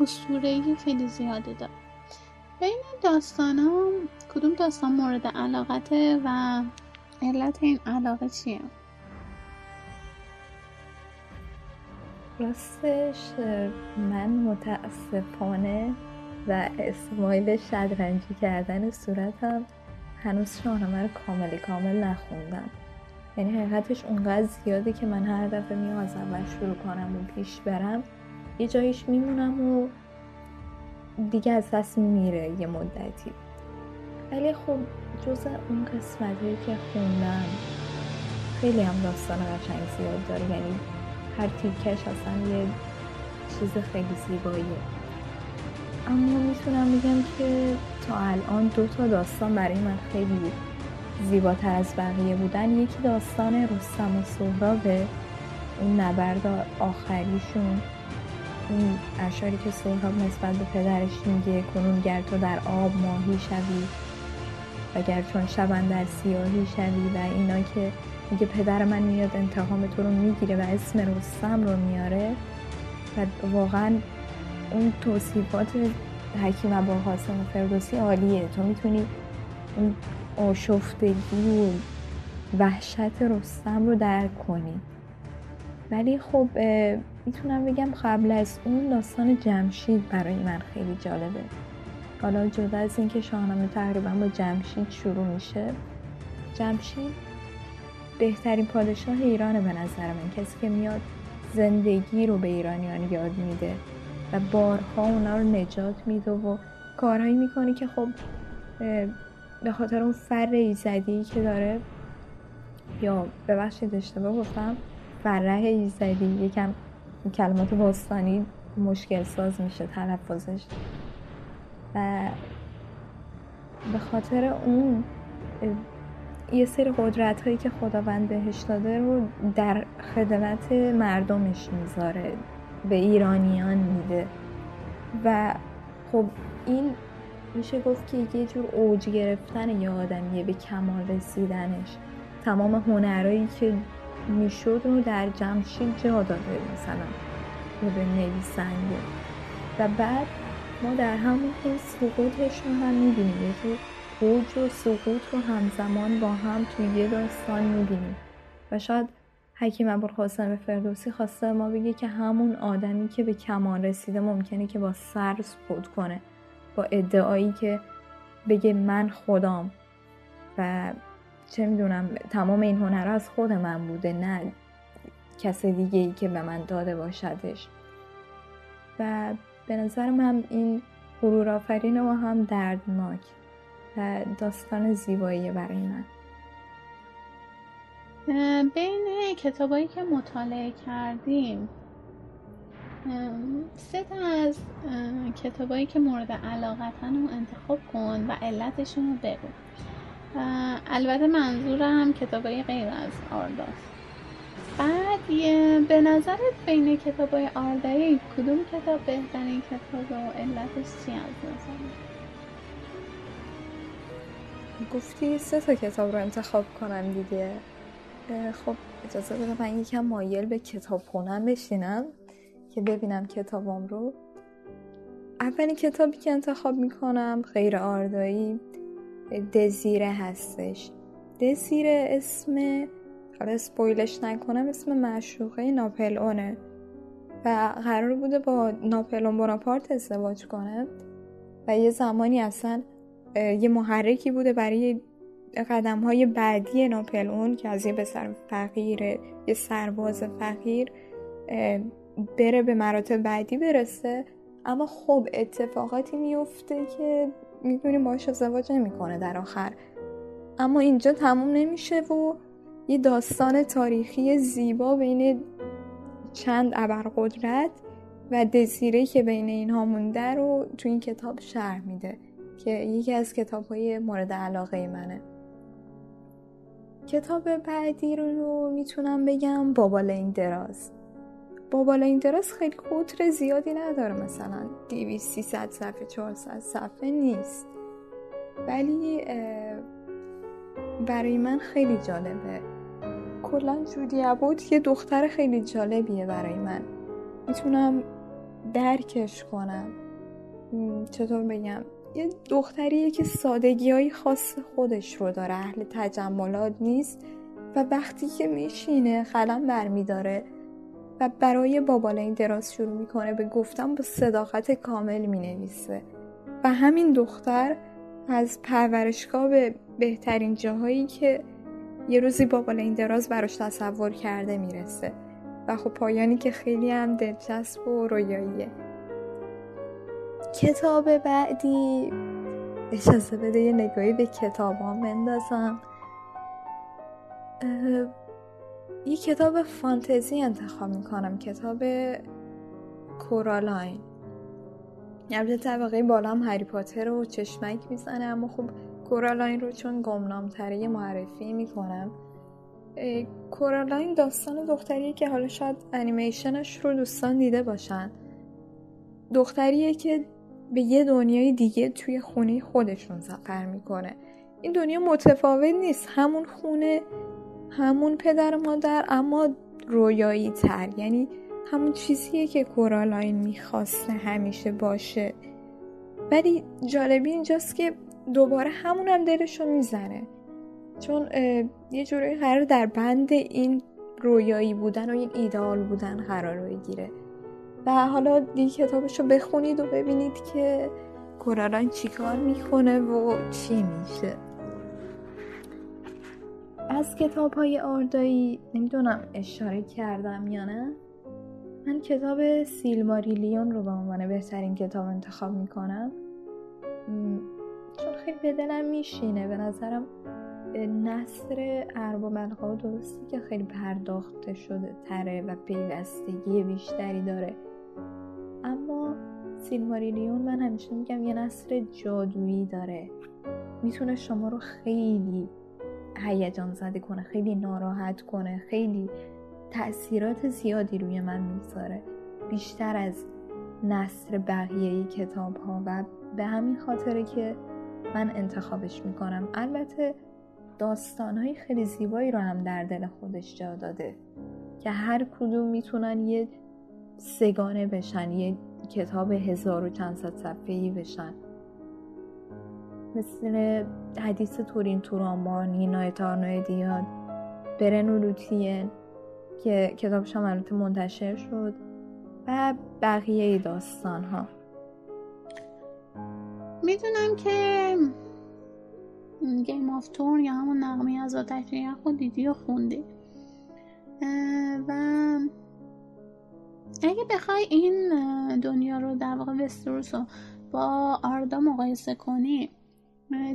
اسطوره‌ای خیلی زیادی داره. بین داستان ها کدوم داستان مورد علاقته و علت این علاقه چیه؟ راستش من متاسفانه و اسمایل شدرنجی کردن صورتم هنوز شاهنامه رو کاملی کامل نخوندم یعنی حقیقتش اونقدر زیاده که من هر دفعه میام از اول شروع کنم و پیش برم یه جایش میمونم و دیگه از دست میره یه مدتی. ولی خب جز اون قسمت هایی که خوندم خیلی هم داستان قشنگ زیاد داره. یعنی هر تیکش اصلا یه چیز خیلی زیباییه. اما می‌تونم بگم که تا الان دو تا داستان برای من خیلی زیباتر از بقیه بودن. یکی داستان رستم و سهرابه اون نبرد آخریشون. اون اشاری که سهراب نسبت به پدرش میگه کنون گر تو در آب ماهی شوی و گر چون شبن در سیاهی شوی و اینا که میگه پدر من میاد انتقام تو رو می‌گیره و اسم رستم رو میاره. و واقعا اون توصیفات حکیم ابوالقاسم فردوسی عالیه. تو می‌تونی اون آشفتگی و وحشت رستم رو درک کنی. ولی خب می‌تونم بگم قبل از اون داستان جمشید برای من خیلی جالبه. حالا جدا از اینکه شاهنامه تقریبا با جمشید شروع میشه جمشید بهترین پادشاه ایرانه به نظر من. کسی که میاد زندگی رو به ایرانیان یاد میده و بارها اونا رو نجات میده و کارهایی می‌کنه که خب به خاطر اون فر ایزدی که داره یا ببخشید اشتباه گفتم فرح ایزدی یکم کلمات باستانی مشکل ساز میشه تلفظش. و به خاطر اون یه سری قدرت هایی که خداوند بهش داده رو در خدمت مردمش می‌ذاره به ایرانیان میده. و خب این میشه گفت که یه جور اوج گرفتن یه آدمیه به کمال رسیدنش. تمام هنرهایی که می‌شد رو در جمشید جا داده مثلا به نویسنده. و بعد ما در همون این سقوطش رو هم می‌بینیم. یه و سقوط رو همزمان با هم توی یه داستان می‌بینیم. و شاید حکیم ابوالقاسم فردوسی خواسته ما بگه که همون آدمی که به کمال رسیده ممکنه که با سر سقوط کنه. با ادعایی که بگه من خودم و چه می‌دونم تمام این هنر از خود من بوده نه کس دیگه ای که به من داده باشدش. و به نظر من این غرور آفرین و هم دردناک و داستان زیبایی برای من. بین کتابایی که مطالعه کردیم سه تا از کتابایی که مورد علاقتن رو انتخاب کن و علتشون رو بگو. البته منظورم کتابای غیر از آرداست. بعد به نظرت بین کتابای آردایی کدوم کتاب بهترین کتاب و علتش چی از نظر؟ گفتی سه تا کتاب رو انتخاب کنم دیگه. خب اجازه بده من یکم مایل به کتاب خونم بشینم که ببینم کتابم رو. اولین کتابی که انتخاب می‌کنم غیر آردایی. دزیره هستش. دزیره اسم حالا اسپویلش نکنم اسم معشوقه ناپلئونه و قرار بوده با ناپلون بوناپارت ازدواج کنه. و یه زمانی اصلا یه محرکی بوده برای قدم های بعدی ناپلئون که از یه پسر فقیر یه سرباز فقیر بره به مراتب بعدی برسه. اما خب اتفاقاتی میفته که می‌دونیم باش ازدواج نمی‌کنه در آخر. اما اینجا تموم نمیشه و یه داستان تاریخی زیبا بین چند ابرقدرت و دزیره که بین اینها مونده رو تو این کتاب شرح میده که یکی از کتاب های مورد علاقه منه. کتاب بعدی رو می‌تونم بگم بابا دراز. بابا دراز خیلی قطر زیادی نداره مثلا. 200 300 صفحه 400 صفحه نیست. ولی برای من خیلی جالبه. کلا جودی عبود یه دختر خیلی جالبیه برای من. می‌تونم درکش کنم. چطور بگم؟ یه دختریه که سادگی های خاص خودش رو داره. اهل تجملات نیست و وقتی که میشینه قلم برمیداره. و برای بابالین دراز شروع می‌کنه به گفتن با صداقت کامل می‌نویسه. و همین دختر از پرورشگاه به بهترین جاهایی که یه روزی با بالین دراز براش تصور کرده می‌رسه. و خب پایانی که خیلی هم دلچسب و رویاییه. کتاب بعدی. اجازه بده یه نگاهی به کتابام بندازم. یه کتاب فانتزی انتخاب می‌کنم کتاب کورالاین. البته طبقه بالا هم هری پاتر رو چشمک می‌زنه اما خب کورالاین رو چون گمنامتره معرفی می‌کنم. کورالاین داستان دختریه که حالا شاید انیمیشنش رو دوستان دیده باشن. دختریه که به یه دنیای دیگه توی خونه خودشون سفر می‌کنه. این دنیا متفاوت نیست همون خونه همون پدر مادر اما رویایی تر یعنی همون چیزیه که کورالاین می‌خواسته همیشه باشه. ولی جالبی اینجاست که دوباره همون هم دلشو می‌زنه. چون یه جوری قرار در بند این رویایی بودن و این ایدئال بودن قرار بگیره. و حالا دیگه کتابش رو بخونید و ببینید که کورالاین چیکار می‌کنه و چی میشه. از کتاب های آردایی نمی‌دونم اشاره کردم یا نه. من کتاب سیلماریلیون رو به عنوان بهترین کتاب انتخاب می‌کنم. چون خیلی به دلم میشینه. به نظرم نصر ارباب القا درستی که خیلی پرداخته شده تره و پیوستگی بیشتری داره. اما سیلماریلیون من همیشه میگم یه نصر جادویی داره. می‌تونه شما رو خیلی هیجان زده کنه خیلی ناراحت کنه خیلی تاثیرات زیادی روی من می‌گذاره. بیشتر از نصر بقیه کتاب ها و به همین خاطره که من انتخابش می‌کنم. البته داستان های خیلی زیبایی رو هم در دل خودش جا داده که هر کدوم می‌تونن یه سگانه بشن یه کتاب هزار و چند صد صفحه‌ای بشن. مثل حدیث تورین تورانبان نینا تارنوی دیاد برن و که کتابش هم البته منتشر شد و بقیه داستان ها می‌دونم که گیم آف تورن یا همون نقمه از آتش خود دیدی و خوندی. و اگه بخوای این دنیا رو در واقع وستروس رو با آردا مقایسه کنی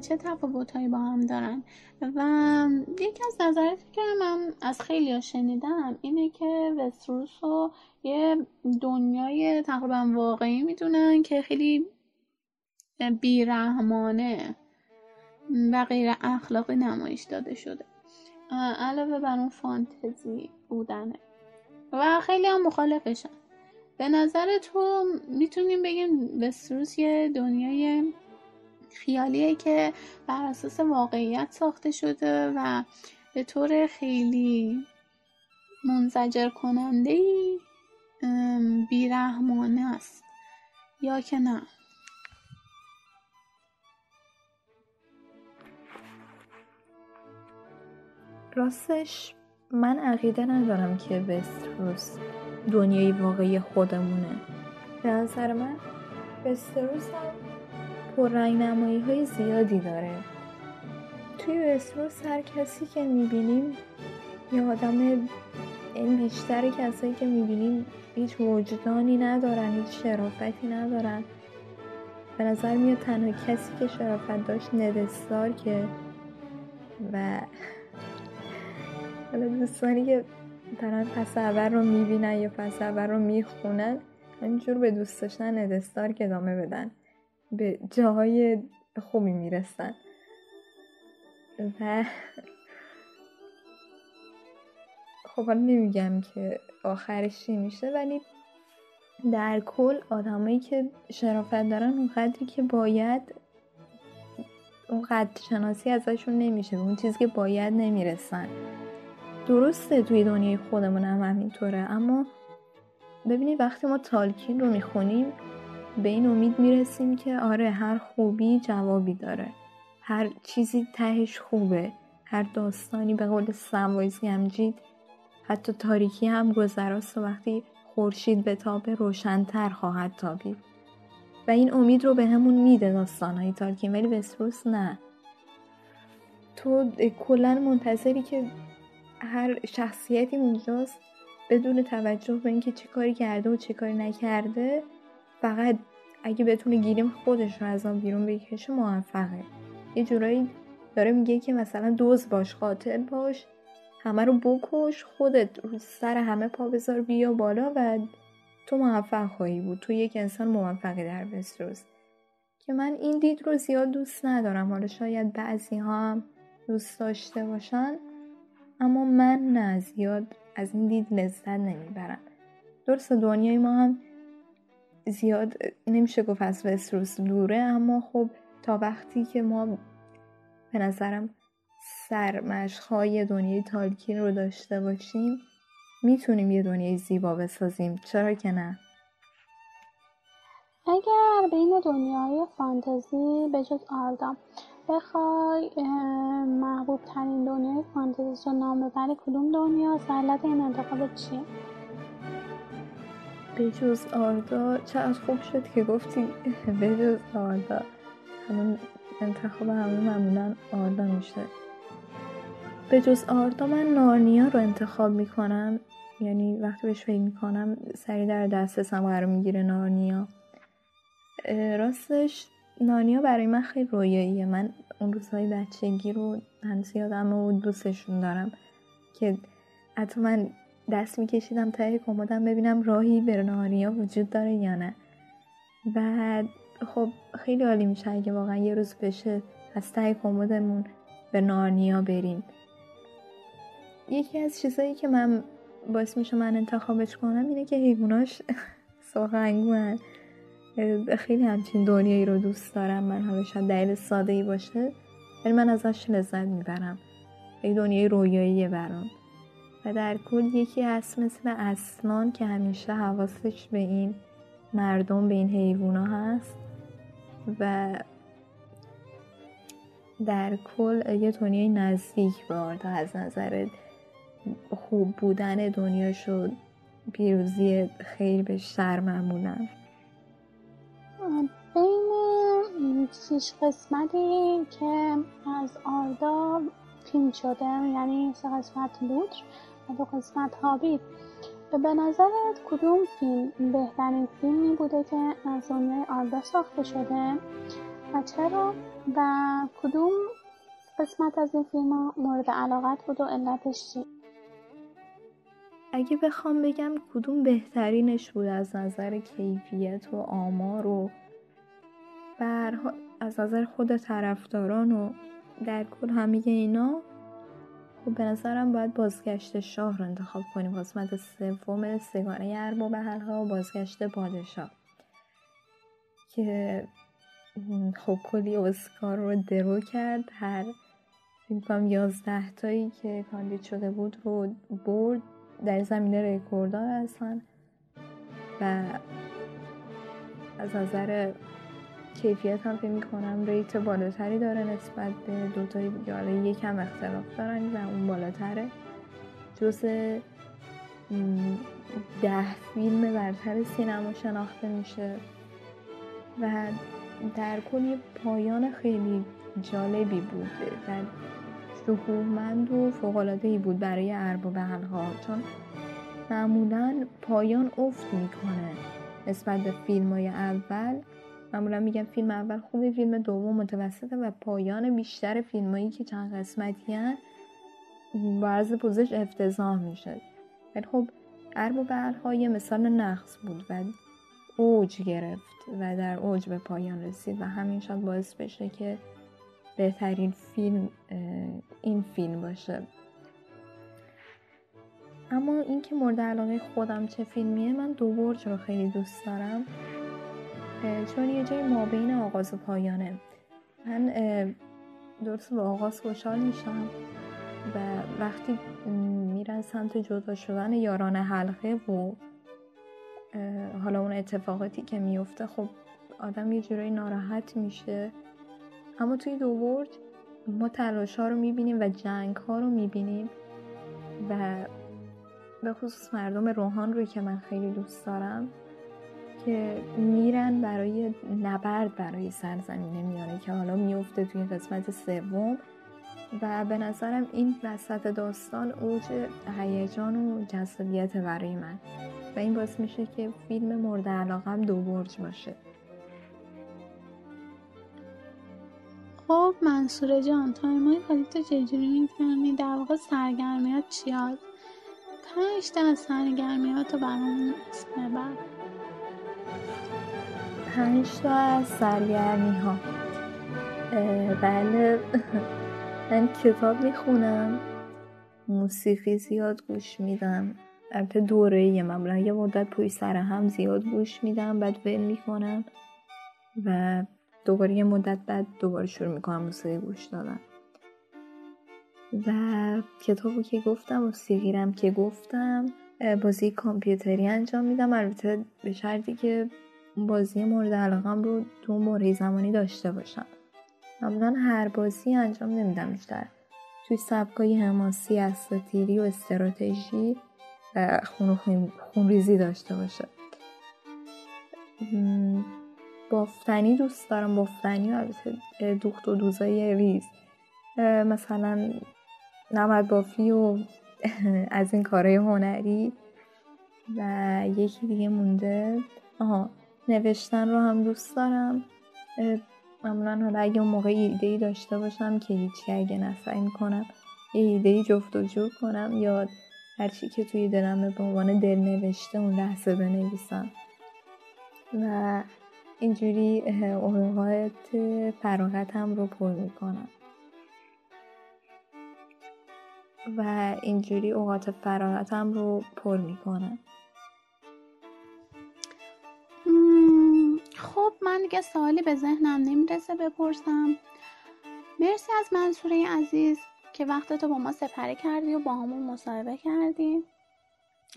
چه تفاوتهایی با هم دارن؟ و یکی از نظراتی که من از خیلی شنیدم اینه که وستروس رو یه دنیای تقریبا واقعی می‌دونن که خیلی بیرحمانه و غیر اخلاقی نمایش داده شده. علاوه بر اون فانتزی بودنه. و خیلی هم مخالفشن. به نظر تو می‌تونیم بگیم وستروس یه دنیای خیالیه که بر اساس واقعیت ساخته شده و به طور خیلی منزجر کننده ای بیرحمانه است. یا که نه. راستش من عقیده ندارم که وستروس دنیای واقعی خودمونه. به نظر من وستروس هم رنگ نمایی های زیادی داره. توی وستروس هر کسی که می‌بینیم یه آدم این بیشتر کسایی که می‌بینیم هیچ وجدانی ندارن هیچ شرافتی ندارن. به نظر میاد تنها کسی که شرافت داشت ندستار که و حالا دوستانی که دارن پس اول رو می‌بینن یا پس اول رو می‌خونن اینجور به دوست داشتن ندستار که ادامه بدن. به جاهای خوبی می‌رسن. و خب حالا نمیگم که آخرش چی میشه ولی در کل آدمایی که شرافت دارن اونقدری که باید اون قد شناسی ازشون نمیشه به اون چیزی که باید نمی‌رسن. درسته توی دنیای خودمون هم همینطوره اما ببینید وقتی ما تالکین رو می‌خونیم به این امید می‌رسیم که آره هر خوبی جوابی داره. هر چیزی تهش خوبه. هر داستانی به قول سموایز گمجید حتی تاریکی هم گذراست و وقتی خورشید به تاب روشنتر خواهد تابید. و این امید رو به همون میده داستانهای تالکین ولی وستروس نه. تو کلا منتظری که هر شخصیتی اونجاست بدون توجه به اینکه چه کاری کرده و چه کاری نکرده فقط اگه بتونه گیریم خودش رو از آن بیرون بکشه موفقه. یه جورایی داره میگه که مثلا دوز باش قاتل باش همه رو بکش خودت رو سر همه پا بذار بیا بالا و تو موفق خواهی بود. تو یک انسان موفقی در وستروس که من این دید رو زیاد دوست ندارم. حالا شاید بعضی ها هم دوست داشته باشن اما من نه زیاد از این دید لذت نمی‌برم. درست دنیای ما هم زیاد نمیشه گفت از وستروس دوره اما خب تا وقتی که ما به نظرم سرمشقهای دنیای تالکین رو داشته باشیم می‌تونیم یه دنیای زیبا بسازیم. چرا که نه؟ اگر بین دنیای فانتزی به جز آردا بخوای محبوب ترین دنیای فانتزی رو نام ببری کدوم دنیا علت این انتخاب چیه؟ به جز آردا چقدر خوب شد که گفتی به جز آردا. همون انتخاب همه معمولا آردا میشه. به جز آردا من نارنیا رو انتخاب می‌کنم. یعنی وقتی بهش فکر می‌کنم سری در دسترسم قرار می‌گیره نارنیا. راستش نارنیا برای من خیلی رویاییه. من اون روزهای بچگی رو هنوز یادم و دوستشون دارم که حتی من دست میکشیدم ته کمدم ببینم راهی به نارنیا وجود داره یا نه. بعد خب خیلی عالی میشه اگه واقعا یه روز بشه از ته کمدمون به نارنیا بریم. یکی از چیزایی که من باعث میشه من انتخابش کنم اینه که حیواناش سرخنگوهن خیلی همچین دنیایی رو دوست دارم من حالا شاید دلیل ساده ای باشه ولی من ازش لذت می‌برم. خیلی دنیای رویاییه برام. و در کل یکی هست مثل اسنان که همیشه حواسش به این مردم به این حیوونا هست و در کل یه دنیای نزدیک به آردا از نظر خوب بودن دنیا شد پیروزی خیلی بیشتر معمولا. بین شیش قسمتی که از آردا فیلم شده یعنی سه قسمت و دو قسمت هابیت به نظرت کدوم فیلم بهترین فیلمی بوده که از دنیای آردا ساخته شده؟ و چرا؟ و کدوم قسمت از این فیلم مورد علاقت بود و علتش چی؟ اگه بخوام بگم کدوم بهترینش بود از نظر کیفیت و آمار و بر از نظر خود طرفداران و در کل همه اینا خب به نظرم باید بازگشت شاه رو انتخاب کنیم. قسمت سوم سگانه ارباب حلقه و بازگشت پادشاه. که خب کلی اسکار رو درو کرد. هر فکر کنم یازده تایی که کاندید شده بود رو برد. در زمینه رکورددار هستن. و از نظر کیفیت هم فکر می‌کنم ریت بالاتری داره نسبت به دوتایی که حالا یکم اختلاف دارن و اون بالاتره. جز ده فیلم برتر سینما شناخته میشه. و در کل پایان خیلی جالبی بود. و شکوهمند و فوقالعادهای بود برای ارباب حلها چون معمولا پایان افت می‌کنه نسبت به فیلم های اول. معمولا میگم فیلم اول خوبه فیلم دوم متوسطه و پایان بیشتر فیلمایی که چند قسمتی هن با عرض پوزش افتضاح میشه. ولی خب ارباب حلها یه مثال نقص بود و اوج گرفت و در اوج به پایان رسید و همین شاید باعث بشه که بهترین فیلم این فیلم باشه. اما اینکه مورد علاقه خودم چه فیلمیه من دو برج رو خیلی دوست دارم. چون یه جای مابین آغاز و پایانه. من درست به آغاز خوشحال میشم و وقتی میرن سمت جدا شدن یاران حلقه و حالا اون اتفاقاتی که میفته خب آدم یه جورایی ناراحت میشه. اما توی دو برج ما تلاش ها رو می‌بینیم و جنگ ها رو می‌بینیم و به خصوص مردم روحان روی که من خیلی دوست دارم که میرن برای نبرد برای سرزمین میانه که حالا میفته توی قسمت سوم و به نظرم این وسط داستان اوج هیجان و جذابیت برای من. و این باعث میشه که فیلم مورد علاقم دو برج باشه. خب منصور جان تایمای خالی تو چجوری می‌فهمی در واقع سرگرمیات چیاد؟ پنج تا از سرگرمیات رو برامون اسم ببر پنج تا از سرگرمی ها بله. من کتاب می‌خونم. موسیقی زیاد گوش میدم. البته دوره معمولا. یه مدت پوی سر هم زیاد گوش میدم بعد ول می‌کنم. و دوباره یه مدت بعد دوباره شروع می‌کنم موسیقی گوش دادن. و کتابو که گفتم موسیقیرم که گفتم بازی کامپیوتری انجام میدم. البته به شرطی که بازی مورد علاقم رو تو اون زمانی داشته باشم. معمولا هر بازی انجام نمیدم بیشتر. توی سبکای حماسی اساتیری و استراتژی و خون خونریزی داشته باشه. بافتنی دوست دارم. بافتنی و دوخت و دوزای ریز. مثلا نمد بافی و از این کارهای هنری و یکی دیگه مونده. آها نوشتن رو هم دوست دارم. معمولا حالا اگه اون موقع ایده ای داشته باشم که هیچی اگه نسعی می‌کنم یه ایده ای جفت و جور کنم یا هرچی که توی دلم به عنوان دل نوشته اون لحظه بنویسم. و اینجوری اوقات فراغتم رو پر می‌کنم. و اینجوری اوقات فراغتم رو پر می‌کنم. خب من دیگه سوالی به ذهنم نمی‌رسه بپرسم. مرسی از منصوره عزیز که وقت تو با ما سپری کردی و با همون مصاحبه کردی.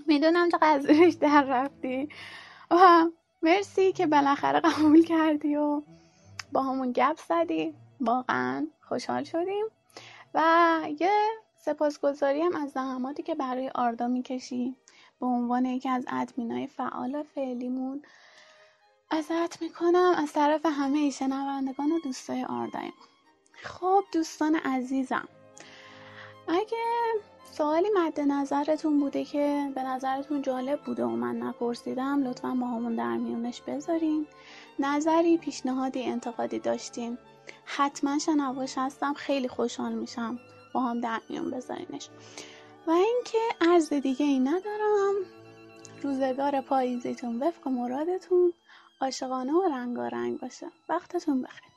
می‌دونم چقدر زیرش در رفتی. و مرسی که بالاخره قبول کردی و با همون گپ زدی. واقعا خوشحال شدیم. و یه سپاسگزاری هم از زحماتی که برای آردا می‌کشی. به عنوان یکی از ادمینای فعال فعلیمون ازت می‌کنم. از طرف همه شنوندگان و دوستای آردایم. خب دوستان عزیزم اگه سوالی مد نظرتون بوده که به نظرتون جالب بوده و من نپرسیدم لطفا با همون در میونش بذارین. نظری پیشنهادی انتقادی داشتین. حتما شنواش هستم. خیلی خوشحال میشم. با هم در میون بذارینش. و اینکه عرض دیگه ای ندارم. روزگار پاییزیتون وفق مرادتون. عاشقانه و رنگارنگ باشه. وقتتون بخیر.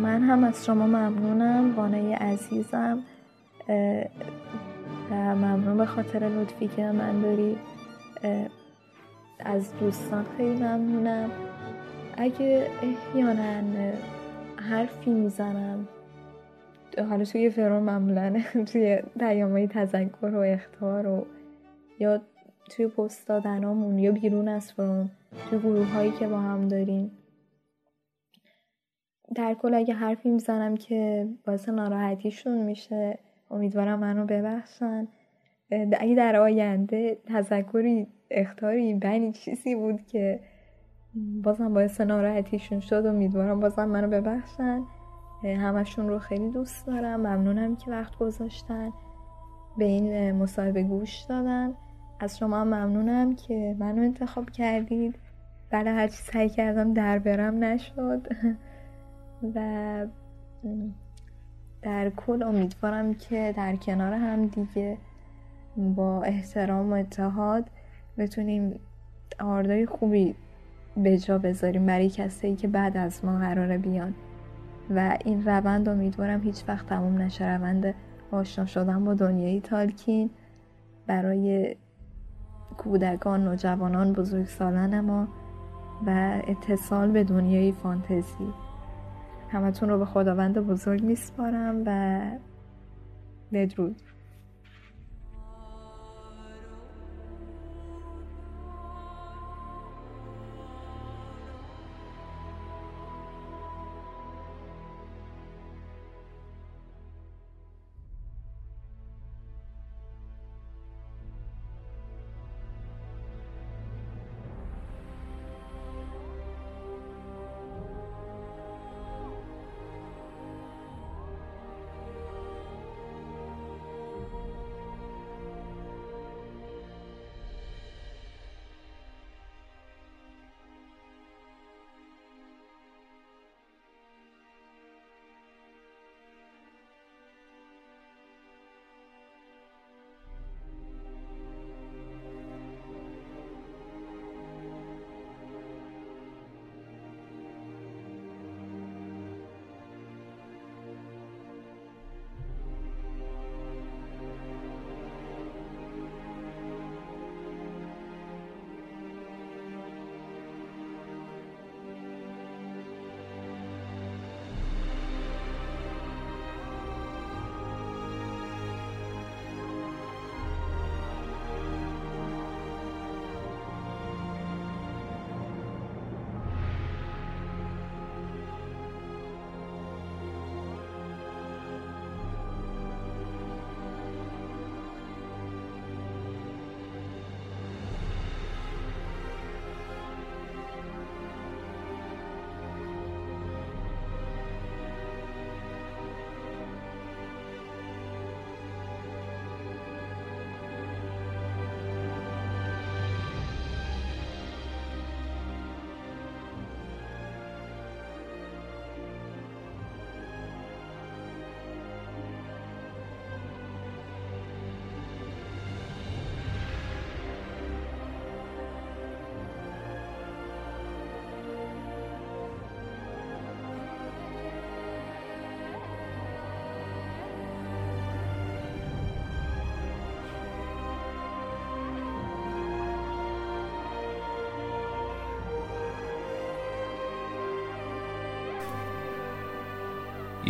من هم از شما ممنونم. وانای عزیزم. و ممنون به خاطر لطفی که من داری. از دوستان خیلی ممنونم. اگه احیانا حرفی می‌زنم. حالا توی فرون معمولا توی های تذکر و اختار و یا توی پست دادنامون یا بیرون از فرون توی گروه هایی که با هم داریم. در کل اگه حرفی می‌زنم که باعث ناراحتیشون میشه امیدوارم منو ببخشن. اگه در آینده تذکری اختاری بنی چیزی بود که بازم باعث ناراحتیشون شد امیدوارم بازم منو ببخشن. همشون رو خیلی دوست دارم. ممنونم که وقت گذاشتن. به این مصاحبه گوش دادن. از شما ممنونم که منو انتخاب کردید. بله هرچی سعی کردم در برم نشد. و در کل امیدوارم که در کنار هم دیگه با احترام و اتحاد بتونیم آردای خوبی به جا بذاریم برای کسایی که بعد از ما قراره بیان. و این روند امیدوارم هیچ وقت تموم نشه. روند آشنا شدن با دنیای تالکین برای کودکان و جوانان بزرگسالان ما و اتصال به دنیای فانتزی. همتون رو به خداوند بزرگ میسپارم و بدرود.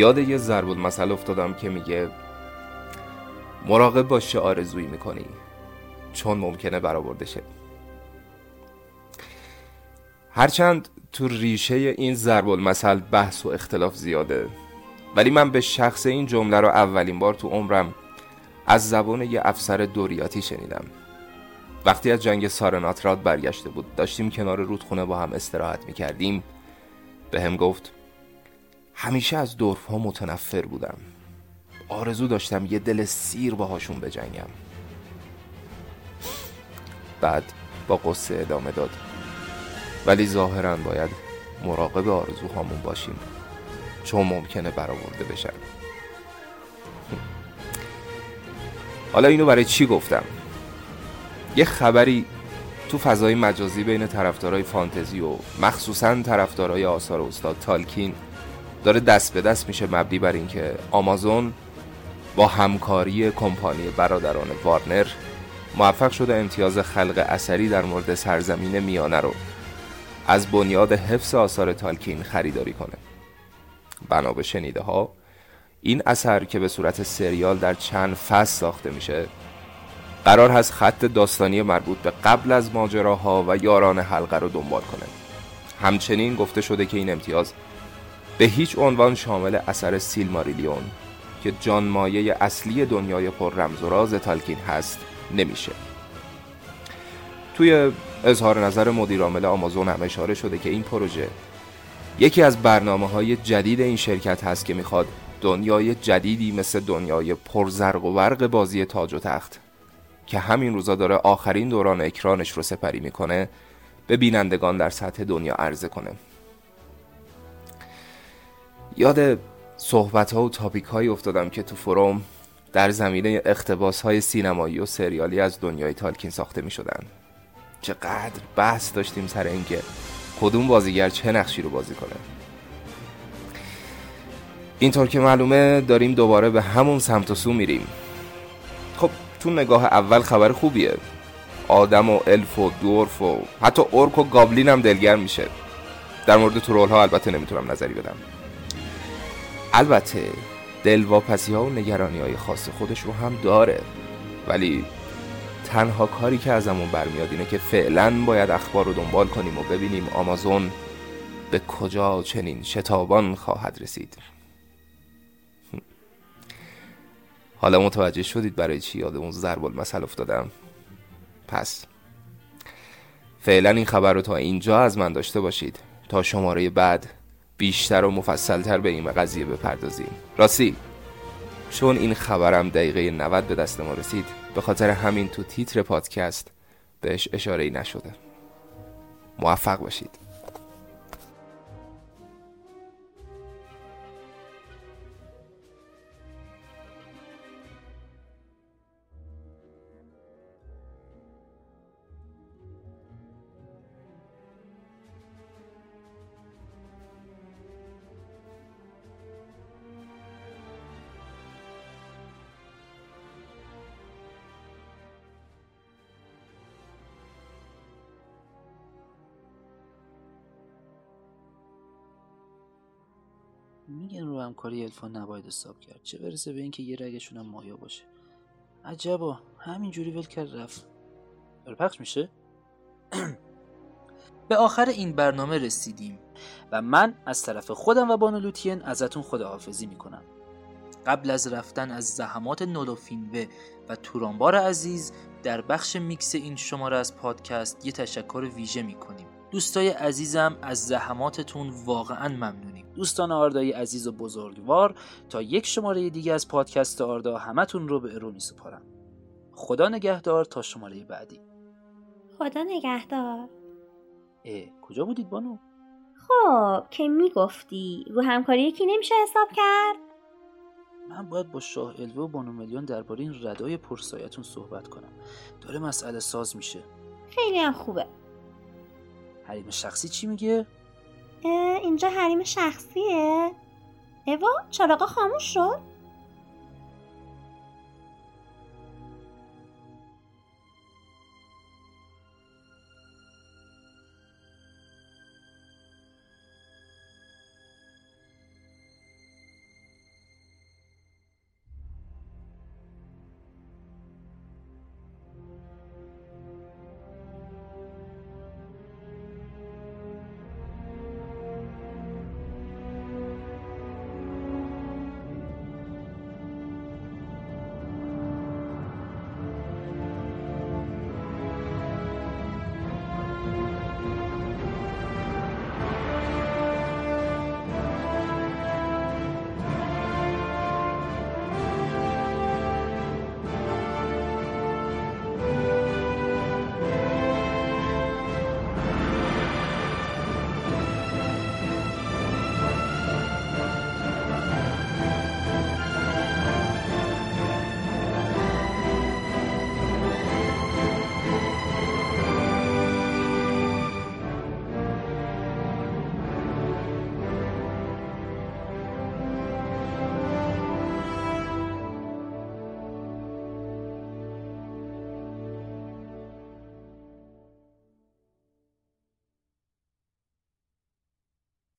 یاد یه ضرب المثل افتادم که میگه مراقب باش آرزویی می‌کنی چون ممکنه برآورده شه هرچند تو ریشه این ضرب المثل بحث و اختلاف زیاده ولی من به شخص این جمله رو اولین بار تو عمرم از زبان یه افسر دوریاتی شنیدم. وقتی از جنگ سارناتراد برگشته بود داشتیم کنار رودخونه با هم استراحت می‌کردیم. به هم گفت همیشه از دورف ها متنفر بودم. آرزو داشتم یه دل سیر باهاشون بجنگم. بعد با قصه ادامه داد. ولی ظاهرا باید مراقب آرزوهامون باشیم. چون ممکنه برآورده بشن. حالا اینو برای چی گفتم؟ یه خبری تو فضای مجازی بین طرفدارای فانتزی و مخصوصا طرفدارای آثار استاد تالکین داره دست به دست میشه مبنی بر اینکه آمازون با همکاری کمپانی برادران وارنر موفق شده امتیاز خلق اثری در مورد سرزمین میانه رو از بنیاد حفظ آثار تالکین خریداری کنه. بنا به شنیده ها این اثر که به صورت سریال در چند فصل ساخته میشه قرار هست خط داستانی مربوط به قبل از ماجراها و یاران حلقه رو دنبال کنه. همچنین گفته شده که این امتیاز به هیچ عنوان شامل اثر سیلماریلیون که جان مایه اصلی دنیای پر رمز و راز تالکین هست نمیشه. توی اظهار نظر مدیرعامل آمازون هم اشاره شده که این پروژه یکی از برنامه های جدید این شرکت هست که می‌خواد دنیای جدیدی مثل دنیای پرزرق و برق بازی تاج و تخت که همین روزا داره آخرین دوران اکرانش رو سپری می‌کنه به بینندگان در سطح دنیا عرضه کنه. یاد صحبت ها و تاپیک هایی افتادم که تو فروم در زمینه اختباس های سینمایی و سریالی از دنیای تالکین ساخته می شدن چقدر بحث داشتیم سر اینکه کدوم بازیگر چه نقشی رو بازی کنه. اینطور که معلومه داریم دوباره به همون سمت و سو میریم. خب تو نگاه اول خبر خوبیه. آدم و الف و دورف و حتی اورک و گابلین هم دلگرم میشه. در مورد ترول ها البته نمی‌تونم نظری بدم. البته دلواپسی ها و نگرانی های خاص خودش رو هم داره. ولی تنها کاری که ازمون برمیاد اینه که فعلا باید اخبار رو دنبال کنیم و ببینیم آمازون به کجا چنین شتابان خواهد رسید. حالا متوجه شدید برای چی یاد اون ضرب المثل افتادم. پس فعلا این خبر رو تا اینجا از من داشته باشید. تا شماره بعد بیشتر و مفصلتر به این قضیه بپردازیم. راستی چون این خبرم دقیقه 90 به دست ما رسید به خاطر همین تو تیتر پادکست بهش اشاره نشده. موفق باشید. میگن رو همکاری الفا نباید حساب کرد. چه برسه به اینکه یه رگشون هم مایا باشه. عجبا همینجوری ول کرد رفت. پخش میشه؟ به آخر این برنامه رسیدیم و من از طرف خودم و بانو لوتین ازتون خداحافظی می‌کنم. قبل از رفتن از زحمات نولوفینوه و تورانبار عزیز در بخش میکس این شماره از پادکست یه تشکر ویژه می‌کنیم. دوستای عزیزم از زحماتتون واقعا ممنونیم. دوستان آردایی عزیز و بزرگوار تا یک شماره دیگه از پادکست آردا همتون رو به ارو میسپارم خدا نگهدار تا شماره بعدی. خدا نگهدار. اه کجا بودید بانو؟ خب که می‌گفتی رو همکاری یکی نمیشه حساب کرد؟ من باید با شاه الوه و بانو میلیون درباره این ردای پرسایتون صحبت کنم. داره مسئله ساز میشه. خیلی هم خوبه. حریم شخصی چی میگه؟ اینجا حریم شخصیه؟ اوا چراغا خاموش شد